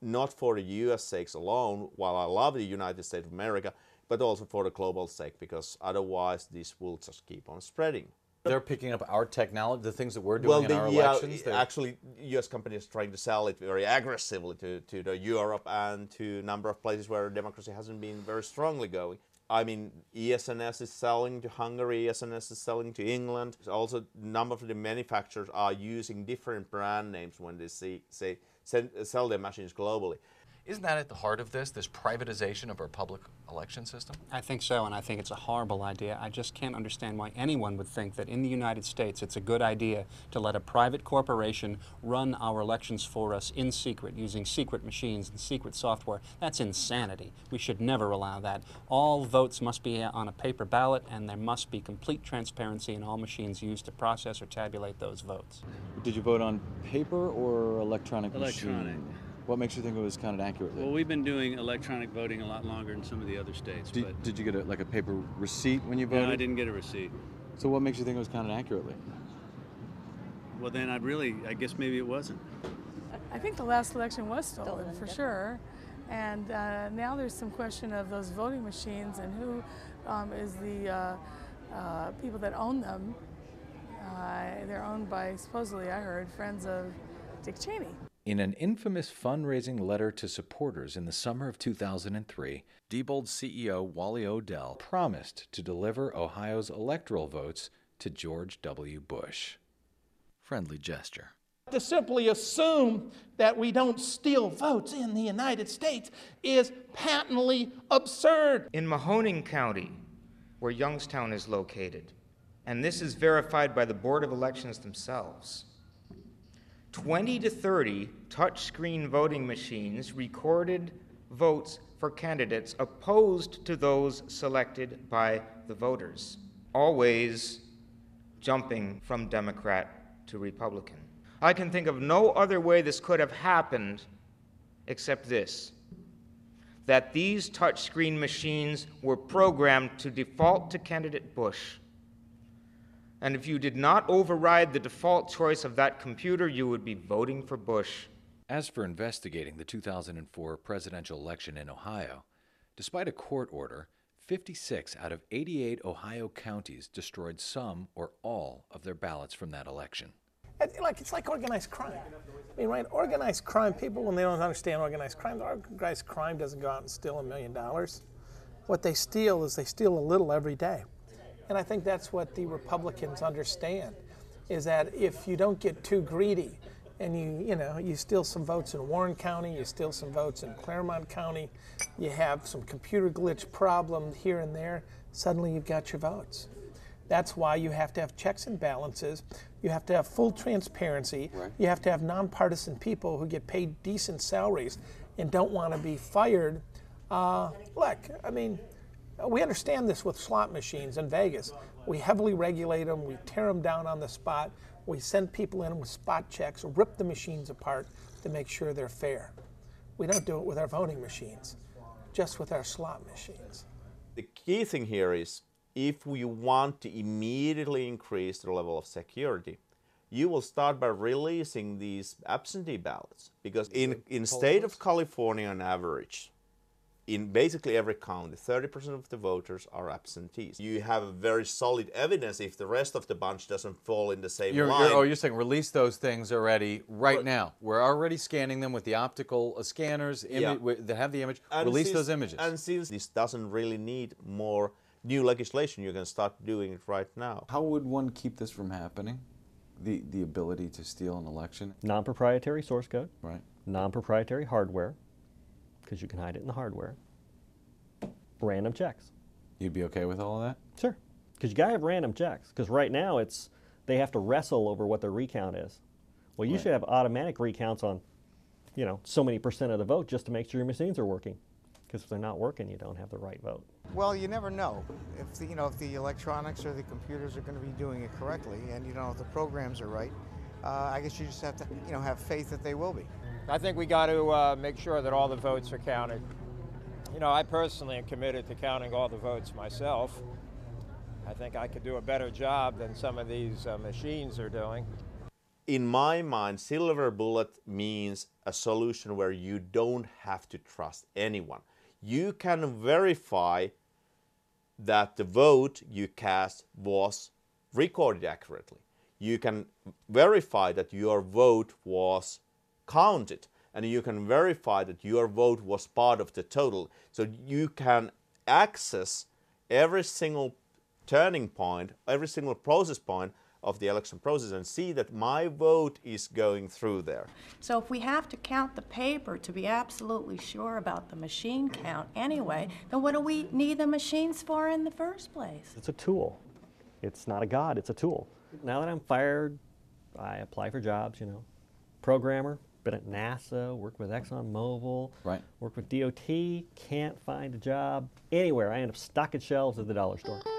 Not for the US sakes alone, while I love the United States of America, but also for the global sake, because otherwise this will just keep on spreading.
They're picking up our technology, the things that we're doing
well,
in
the,
our
yeah,
elections. They're-
actually, U.S. companies are trying to sell it very aggressively to, to the Europe and to a number of places where democracy hasn't been very strongly going. I mean, ES&S is selling to Hungary, ES&S is selling to England. Also, a number of the manufacturers are using different brand names when they see, say, sell their machines globally.
Isn't that at the heart of this, this privatization of our public election system?
I think so, and I think it's a horrible idea. I just can't understand why anyone would think that in the United States it's a good idea to let a private corporation run our elections for us in secret using secret machines and secret software. That's insanity. We should never allow that. All votes must be on a paper ballot, and there must be complete transparency in all machines used to process or tabulate those votes.
Did you vote on paper or electronic
Electronic.
machine? What makes you think it was counted accurately?
Well, we've been doing electronic voting a lot longer in some of the other states,
did,
but
did you get a, like a paper receipt when you voted? no.
I didn't get a receipt.
So what makes you think it was counted accurately?
Well, then I'd really, I guess maybe it wasn't.
I think the last election was stolen for sure. And uh, now there's some question of those voting machines and who um, is the uh, uh, people that own them. Uh, they're owned by, supposedly, I heard, friends of Dick Cheney.
In an infamous fundraising letter to supporters in the summer of 2003, Diebold CEO Wally O'Dell promised to deliver Ohio's electoral votes to George W. Bush. Friendly gesture.
To simply assume that we don't steal votes in the United States is patently absurd.
In Mahoning County, where Youngstown is located, and this is verified by the Board of Elections themselves, 20 to 30 touchscreen voting machines recorded votes for candidates opposed to those selected by the voters, always jumping from Democrat to Republican. I can think of no other way this could have happened except this that these touchscreen machines were programmed to default to candidate Bush. And if you did not override the default choice of that computer, you would be voting for Bush.
As for investigating the 2004 presidential election in Ohio, despite a court order, 56 out of 88 Ohio counties destroyed some or all of their ballots from that election.
Like it's like organized crime. I mean, right? Organized crime. People, when they don't understand organized crime, organized crime doesn't go out and steal a million dollars. What they steal is they steal a little every day, and I think that's what the Republicans understand, is that if you don't get too greedy, and you you know you steal some votes in Warren County, you steal some votes in Clermont County, you have some computer glitch problem here and there, suddenly you've got your votes. That's why you have to have checks and balances. You have to have full transparency. You have to have nonpartisan people who get paid decent salaries and don't want to be fired. Uh, look, I mean, we understand this with slot machines in Vegas. We heavily regulate them, we tear them down on the spot, we send people in with spot checks, rip the machines apart to make sure they're fair. We don't do it with our voting machines, just with our slot machines.
The key thing here is if we want to immediately increase the level of security, you will start by releasing these absentee ballots because in in state of California on average in basically every county 30% of the voters are absentees you have very solid evidence if the rest of the bunch doesn't fall in the same
You're,
line
you're, oh, you're saying release those things already right now. We're already scanning them with the optical uh, scanners imi-
Yeah.
wi- that have the image.
And
release
since-
those images.
And since this doesn't really need more new legislation, you can start doing it right now.
How would one keep this from happening? The the ability to steal an election?
Non-proprietary source code.
Right.
Non-proprietary hardware, because you can hide it in the hardware. Random checks.
You'd be okay with all of that?
Sure. Because you gotta have random checks. Because right now it's they have to wrestle over what their recount is. Well, you
Right.
should have automatic recounts on, you know, so many percent of the vote just to make sure your machines are working. Because if they're not working, you don't have the right vote.
Well, you never know if the, you know if the electronics or the computers are going to be doing it correctly, and you know if the programs are right.
uh, I guess you just have to, you know, have faith that they will be.
I think we got to uh, make sure that all the votes are counted. You know, I personally am committed to counting all the votes myself. I think I could do a better job than some of these uh, machines are doing.
In my mind, silver bullet means a solution where you don't have to trust anyone. You can verify that the vote you cast was recorded accurately. You can verify that your vote was counted and you can verify that your vote was part of the total. So you can access every single turning point, every single process point of the election process and see that my vote is going through there.
So if we have to count the paper to be absolutely sure about the machine count anyway, then what do we need the machines for in the first place?
It's a tool. It's not a god, it's a tool. Now that I'm fired, I apply for jobs, you know. Programmer, been at NASA, worked with ExxonMobil,
right.
worked with DOT, can't find a job anywhere. I end up stocking shelves at the dollar store.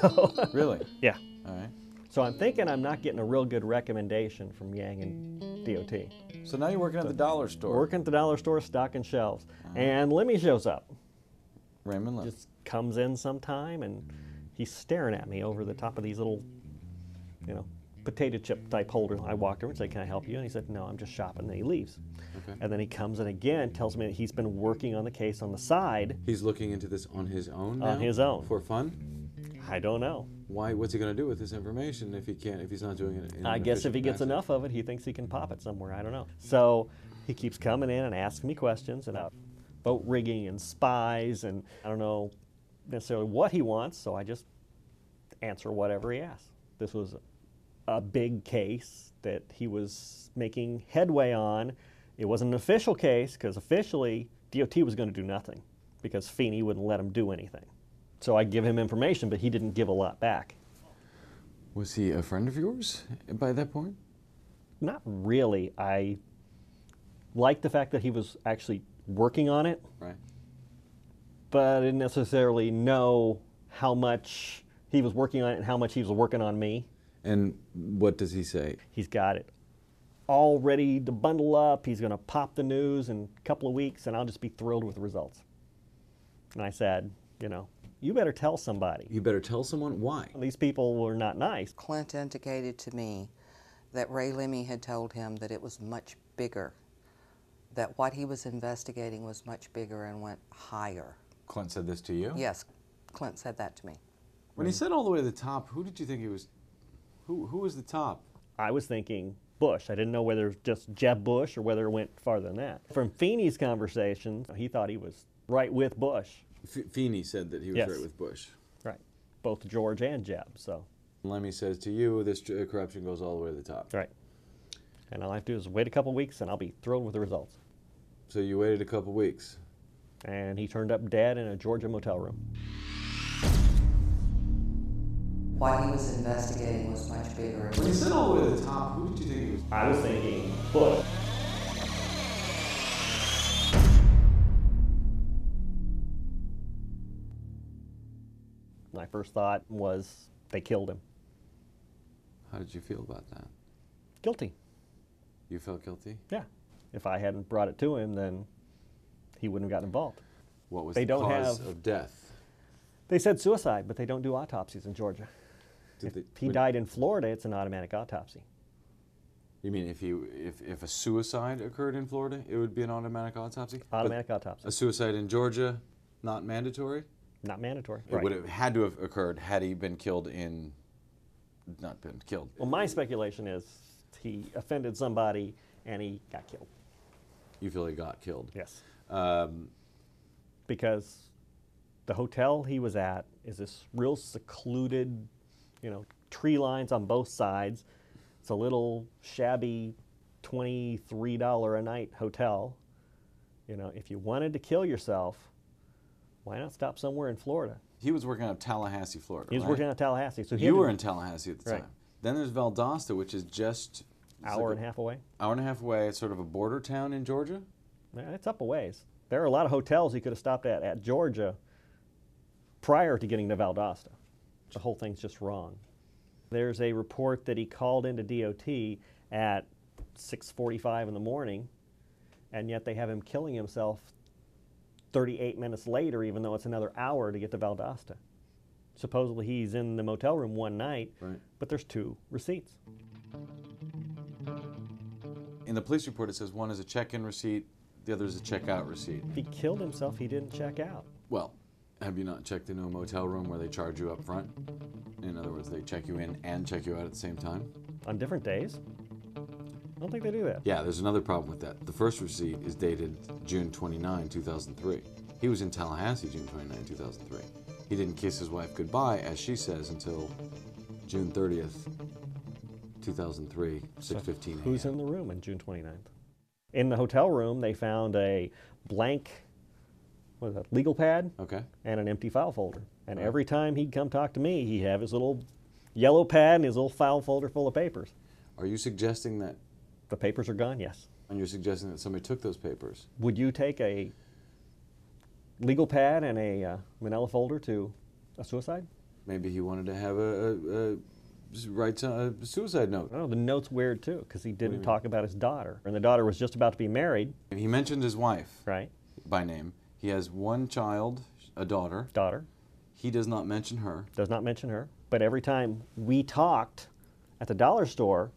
So,
really?
Yeah.
All right.
So I'm thinking I'm not getting a real good recommendation from Yang and DOT.
So now you're working at the dollar store.
Working at the dollar store, stocking shelves.
Uh-huh.
And Lemme shows up.
Raymond Lemme.
Just comes in sometime and he's staring at me over the top of these little, you know, potato chip type holder. I walked over and said, Can I help you? And he said, No, I'm just shopping. And then he leaves.
Okay.
And then he comes in again, tells me that he's been working on the case on the side.
He's looking into this on his own.
On
now?
his own.
For fun.
I don't know.
Why? What's he going to do with this information if he can't? If he's not doing it? In
I guess if he gets
capacity?
enough of it, he thinks he can pop it somewhere. I don't know. So he keeps coming in and asking me questions about boat rigging and spies, and I don't know necessarily what he wants, so I just answer whatever he asks. This was a big case that he was making headway on. It wasn't an official case because officially DOT was going to do nothing because Feeney wouldn't let him do anything. So I give him information, but he didn't give a lot back.
Was he a friend of yours by that point?
Not really. I liked the fact that he was actually working on it.
Right.
But I didn't necessarily know how much he was working on it and how much he was working on me.
And what does he say?
He's got it all ready to bundle up. He's going to pop the news in a couple of weeks, and I'll just be thrilled with the results. And I said, you know, you better tell somebody.
You better tell someone why.
These people were not nice.
Clint indicated to me that Ray Lemme had told him that it was much bigger, that what he was investigating was much bigger and went higher.
Clint said this to you?
Yes, Clint said that to me.
When he said all the way to the top, who did you think he was? Who who was the top?
I was thinking Bush. I didn't know whether it was just Jeb Bush or whether it went farther than that. From Feeney's conversations, he thought he was right with Bush.
F- Feeney said that he was
Yes.
right with Bush.
Right. Both George and Jeb, so.
Lemme says to you, this uh, corruption goes all the way to the top.
Right. And all I have to do is wait a couple weeks and I'll be thrilled with the results.
So you waited a couple weeks.
And he turned up dead in a Georgia motel room.
What he was investigating was much bigger.
When he said all the way to the top, who did you think he was?
I was thinking Bush. My first thought was they killed him.
How did you feel about that?
Guilty.
You felt guilty?
Yeah. If I hadn't brought it to him, then he wouldn't have gotten involved.
What was
they
the
don't
cause
have,
of death?
They said suicide, but they don't do autopsies in Georgia.
Did
if
they-
he
would-
died in Florida, it's an automatic autopsy.
You mean if you if, if a suicide occurred in Florida, it would be an automatic autopsy? But
Automatic autopsy.
A suicide in Georgia, not mandatory?
Not mandatory.
It would have had to have occurred had he been killed in not been killed.
Well, my speculation is he offended somebody and he got killed.
You feel he got killed?
Yes.
Um,
because the hotel he was at is this real secluded, you know, tree lines on both sides. It's a little shabby $23 a night hotel. You know, if you wanted to kill yourself, why not stop somewhere in Florida?
he was working out of Tallahassee, Florida.
He was
right?
working out of Tallahassee. So
you were in Tallahassee at the
Right.
time. Then there's Valdosta, which is just
Hour
like
and a half away.
Hour and a half away. It's sort of a border town in Georgia.
Yeah, It's up a ways. There are a lot of hotels he could have stopped at at Georgia prior to getting to Valdosta. The whole thing's just wrong. There's a report that he called into DOT at 6:45 in the morning, and yet they have him killing himself 38 minutes later, even though it's another hour to get to Valdosta. Supposedly he's in the motel room one night,
Right.
but there's two receipts.
In the police report, it says one is a check-in receipt, the other is a check-out receipt.
If he killed himself, he didn't check out.
Well, have you not checked into a motel room where they charge you up front? In other words, they check you in and check you out at the same time?
On different days? I don't think they do that.
Yeah, there's another problem with that. The first receipt is dated June 29, 2003. He was in Tallahassee June 29, 2003. He didn't kiss his wife goodbye, as she says, until June 30th, 2003, 6:15
Who's in the room on June 29th? In the hotel room, they found a blank, what is that, legal pad?
Okay.
And an empty file folder. And
Right.
every time he'd come talk to me, he'd have his little yellow pad and his little file folder full of papers.
Are you suggesting that?
The papers are gone, yes.
And you're suggesting that somebody took those papers?
Would you take a legal pad and a uh, manila folder to a suicide?
Maybe he wanted to have a, a, a write a suicide note.
No, the note's weird too, because he didn't talk about his daughter. And the daughter was just about to be married.
He mentioned his wife.
Right.
By name. He has one child, a daughter.
Daughter.
He does not mention her.
Does not mention her. But every time we talked at the dollar store,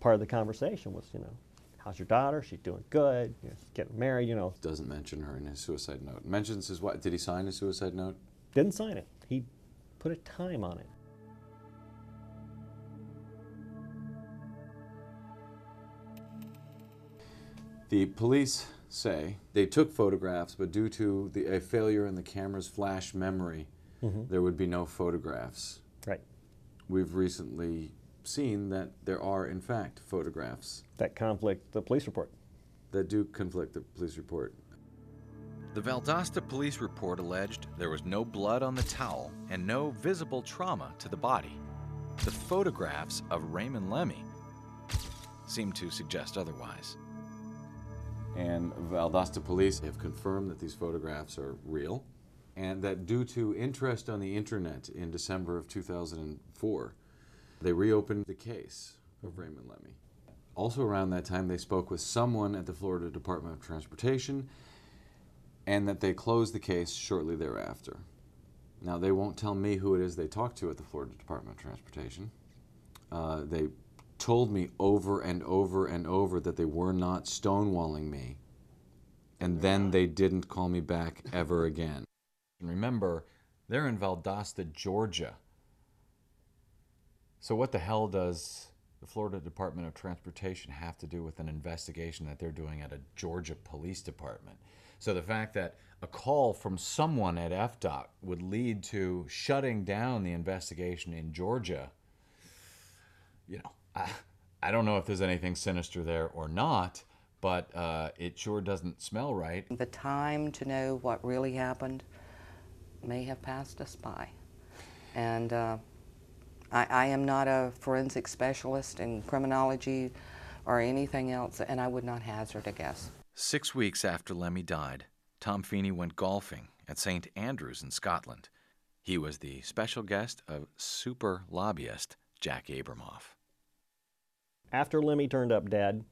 part of the conversation was, you know, how's your daughter? She's doing good. You know, getting married, you know.
Doesn't mention her in his suicide note. Mentions his wife. Did he sign his suicide note?
Didn't sign it. He put a time on it.
The police say they took photographs, but due to the, a failure in the camera's flash memory,
Mhm.
there would be no photographs.
Right.
We've recently seen that there are, in fact, photographs
That conflict the police report.
that do conflict the police report.
The Valdosta police report alleged there was no blood on the towel and no visible trauma to the body. The photographs of Raymond Lemme seem to suggest otherwise.
And Valdosta police have confirmed that these photographs are real and that due to interest on the internet in December of 2004, they reopened the case of Raymond Lemme. Also, around that time, they spoke with someone at the Florida Department of Transportation and that they closed the case shortly thereafter. Now, they won't tell me who it is they talked to at the Florida Department of Transportation. Uh, they told me over and over and over that they were not stonewalling me. And then they didn't call me back ever again.
And remember, they're in Valdosta, Georgia. So, what the hell does the Florida Department of Transportation have to do with an investigation that they're doing at a Georgia police department? So, the fact that a call from someone at FDOT would lead to shutting down the investigation in Georgia, you know, I, I don't know if there's anything sinister there or not, but uh, it sure doesn't smell right.
The time to know what really happened may have passed us by. And uh, I, I am not a forensic specialist in criminology or anything else, and I would not hazard a guess.
Six weeks after Lemme died, Tom Feeney went golfing at St. Andrews in Scotland. He was the special guest of super lobbyist Jack Abramoff.
After Lemme turned up dead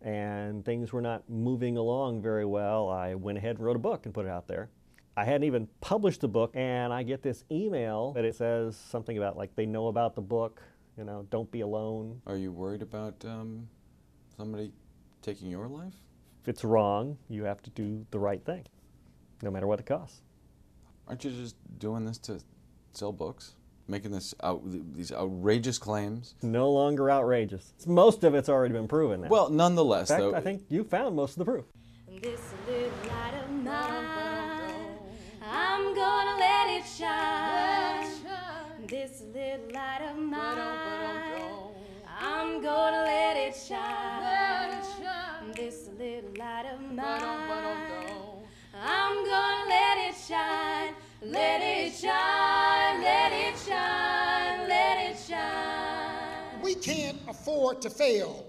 and things were not moving along very well, I went ahead and wrote a book and put it out there. I hadn't even published the book, and I get this email that it says something about like they know about the book, you know, don't be alone.
Are you worried about um, somebody taking your life?
If it's wrong, you have to do the right thing, no matter what it costs.
Aren't you just doing this to sell books? Making this out, these outrageous claims?
No longer outrageous. Most of it's already been proven now.
Well, nonetheless,
In fact,
though.
I think you found most of the proof.
This
afford to fail.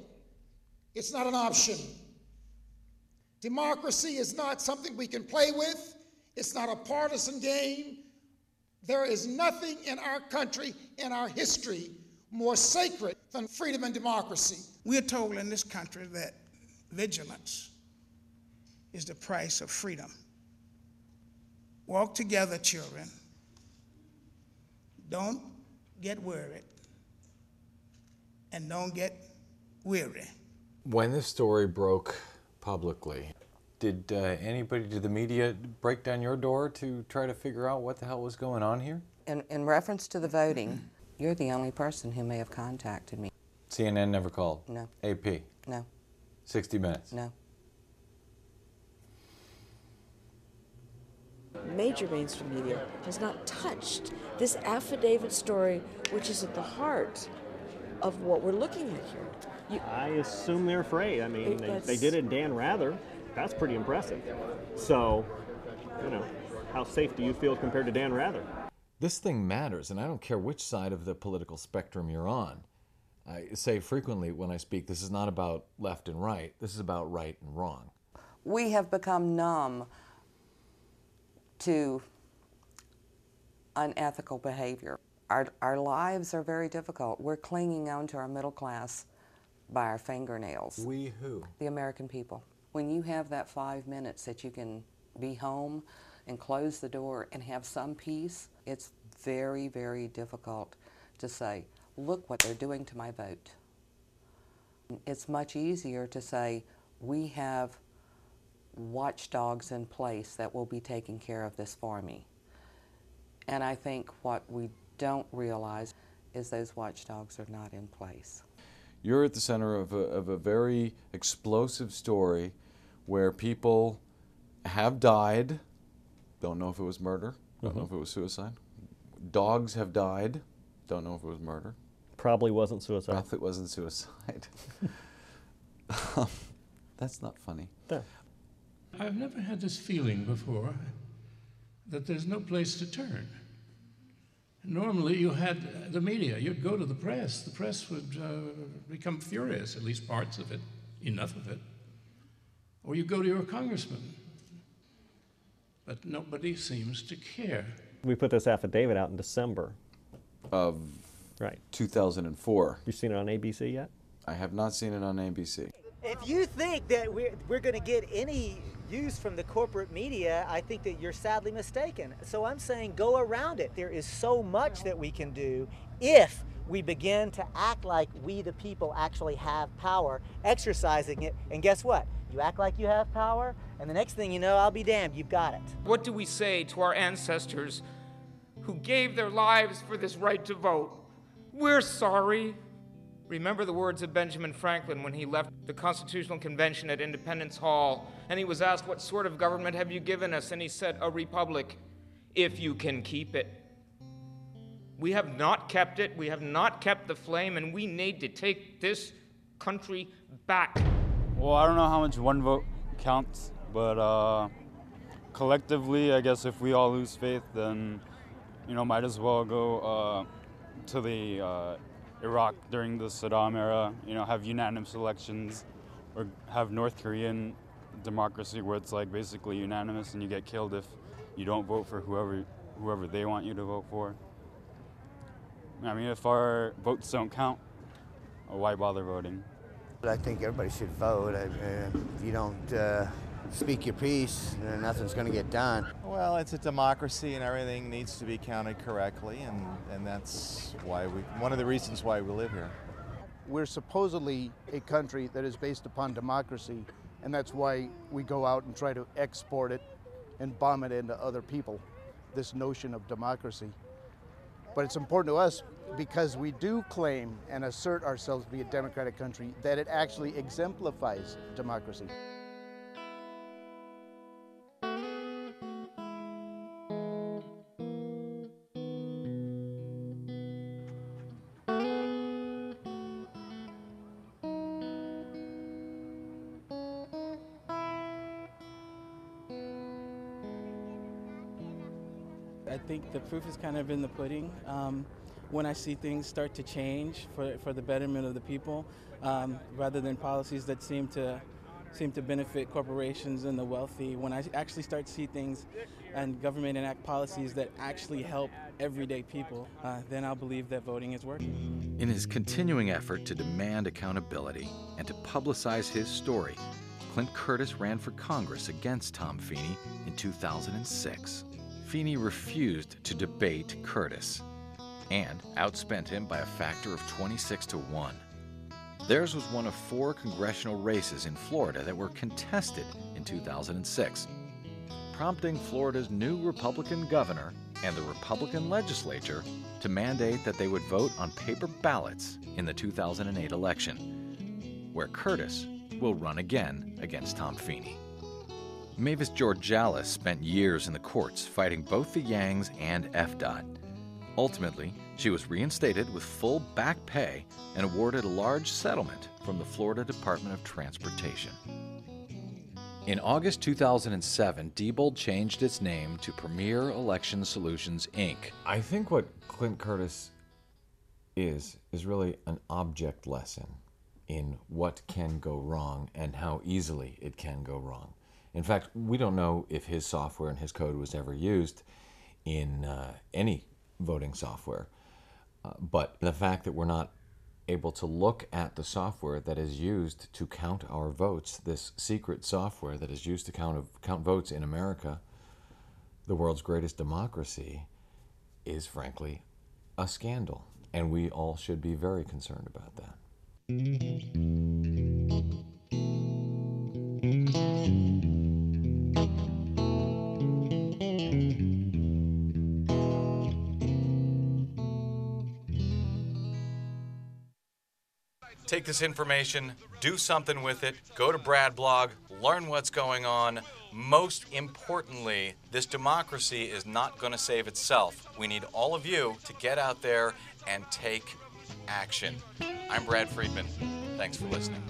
It's not an option. Democracy is not something we can play with, it's not a partisan game. There is nothing in our country, in our history, more sacred than freedom and democracy.
We are told in this country that vigilance is the price of freedom. Walk together, children. Don't get worried and don't get weary.
When this story broke publicly, did uh, anybody, did the media break down your door to try to figure out what the hell was going on here?
In, in reference to the voting, you're the only person who may have contacted me.
CNN never called?
No.
AP?
No.
60 Minutes?
No.
Major mainstream media has not touched this affidavit story, which is at the heart of what we're looking at here. You,
I assume they're afraid. I mean,
It-
they, they did it in Dan Rather. That's pretty impressive. So, you know, how safe do you feel compared to Dan Rather?
This thing matters, and I don't care which side of the political spectrum you're on. I say frequently when I speak, this is not about left and right, this is about right and wrong.
We have become numb to unethical behavior. Our, our lives are very difficult. We're clinging on to our middle class by our fingernails.
We who?
The American people. When you have that five minutes that you can be home and close the door and have some peace, it's very, very difficult to say, look what they're doing to my vote. It's much easier to say, we have watchdogs in place that will be taking care of this for me. And I think what we don't realize is those watchdogs are not in place.
You're at the center of a, of a very explosive story where people have died, don't know if it was murder, don't know
Mhm.
if it was suicide. Dogs have died, don't know if it was murder.
Probably wasn't suicide.
If it wasn't suicide. Um, That's not funny.
I've never had this feeling before that there's no place to turn. Normally, you had the media, you'd go to the press, the press would uh, become furious, at least parts of it, enough of it. Or you go to your congressman. But nobody seems to care.
We put this affidavit out in December.
Of
right.
2004.
You've seen it on ABC yet?
I have not seen it on ABC.
If you think that we're, we're going to get any use from the corporate media, I think that you're sadly mistaken. So I'm saying go around it. There is so much that we can do if we begin to act like we, the people, actually have power, exercising it. And guess what? You act like you have power, and the next thing you know, I'll be damned, you've got it.
What do we say to our ancestors who gave their lives for this right to vote? We're sorry. Remember the words of Benjamin Franklin when he left the Constitutional Convention at Independence Hall and he was asked, What sort of government have you given us? And he said, A republic, if you can keep it. We have not kept it, we have not kept the flame, and we need to take this country back.
Well, I don't know how much one vote counts, but uh, collectively, I guess if we all lose faith, then you know, might as well go uh, to the uh, Iraq during the Saddam era. You know, have unanimous elections, or have North Korean democracy where it's like basically unanimous, and you get killed if you don't vote for whoever whoever they want you to vote for. I mean, if our votes don't count, why bother voting?
I think everybody should vote. I, uh, if you don't uh, speak your piece, and nothing's going to get done.
Well, it's a democracy and everything needs to be counted correctly, and, and that's why we, one of the reasons why we live here.
We're supposedly a country that is based upon democracy, and that's why we go out and try to export it and bomb it into other people, this notion of democracy. But it's important to us because we do claim and assert ourselves to be a democratic country that it actually exemplifies democracy.
Think the proof is kind of in the pudding. Um, when I see things start to change for, for the betterment of the people, um, rather than policies that seem to seem to benefit corporations and the wealthy. When I actually start to see things and government enact policies that actually help everyday people, uh, then I'll believe that voting is working.
In his continuing effort to demand accountability and to publicize his story, Clint Curtis ran for Congress against Tom Feeney in 2006. Feeney refused to debate Curtis and outspent him by a factor of 26 to 1. Theirs was one of four congressional races in Florida that were contested in 2006, prompting Florida's new Republican governor and the Republican legislature to mandate that they would vote on paper ballots in the 2008 election, where Curtis will run again against Tom Feeney. Mavis Georgalis spent years in the courts fighting both the Yangs and FDOT. Ultimately, she was reinstated with full back pay and awarded a large settlement from the Florida Department of Transportation. In August 2007, Diebold changed its name to Premier Election Solutions, Inc.
I think what Clint Curtis is, is really an object lesson in what can go wrong and how easily it can go wrong. In fact, we don't know if his software and his code was ever used in uh, any voting software. Uh, but the fact that we're not able to look at the software that is used to count our votes, this secret software that is used to count, count votes in America, the world's greatest democracy, is frankly a scandal. And we all should be very concerned about that.
Take this information, do something with it, go to Brad Blog, learn what's going on. Most importantly, this democracy is not going to save itself. We need all of you to get out there and take action. I'm Brad Friedman. Thanks for listening.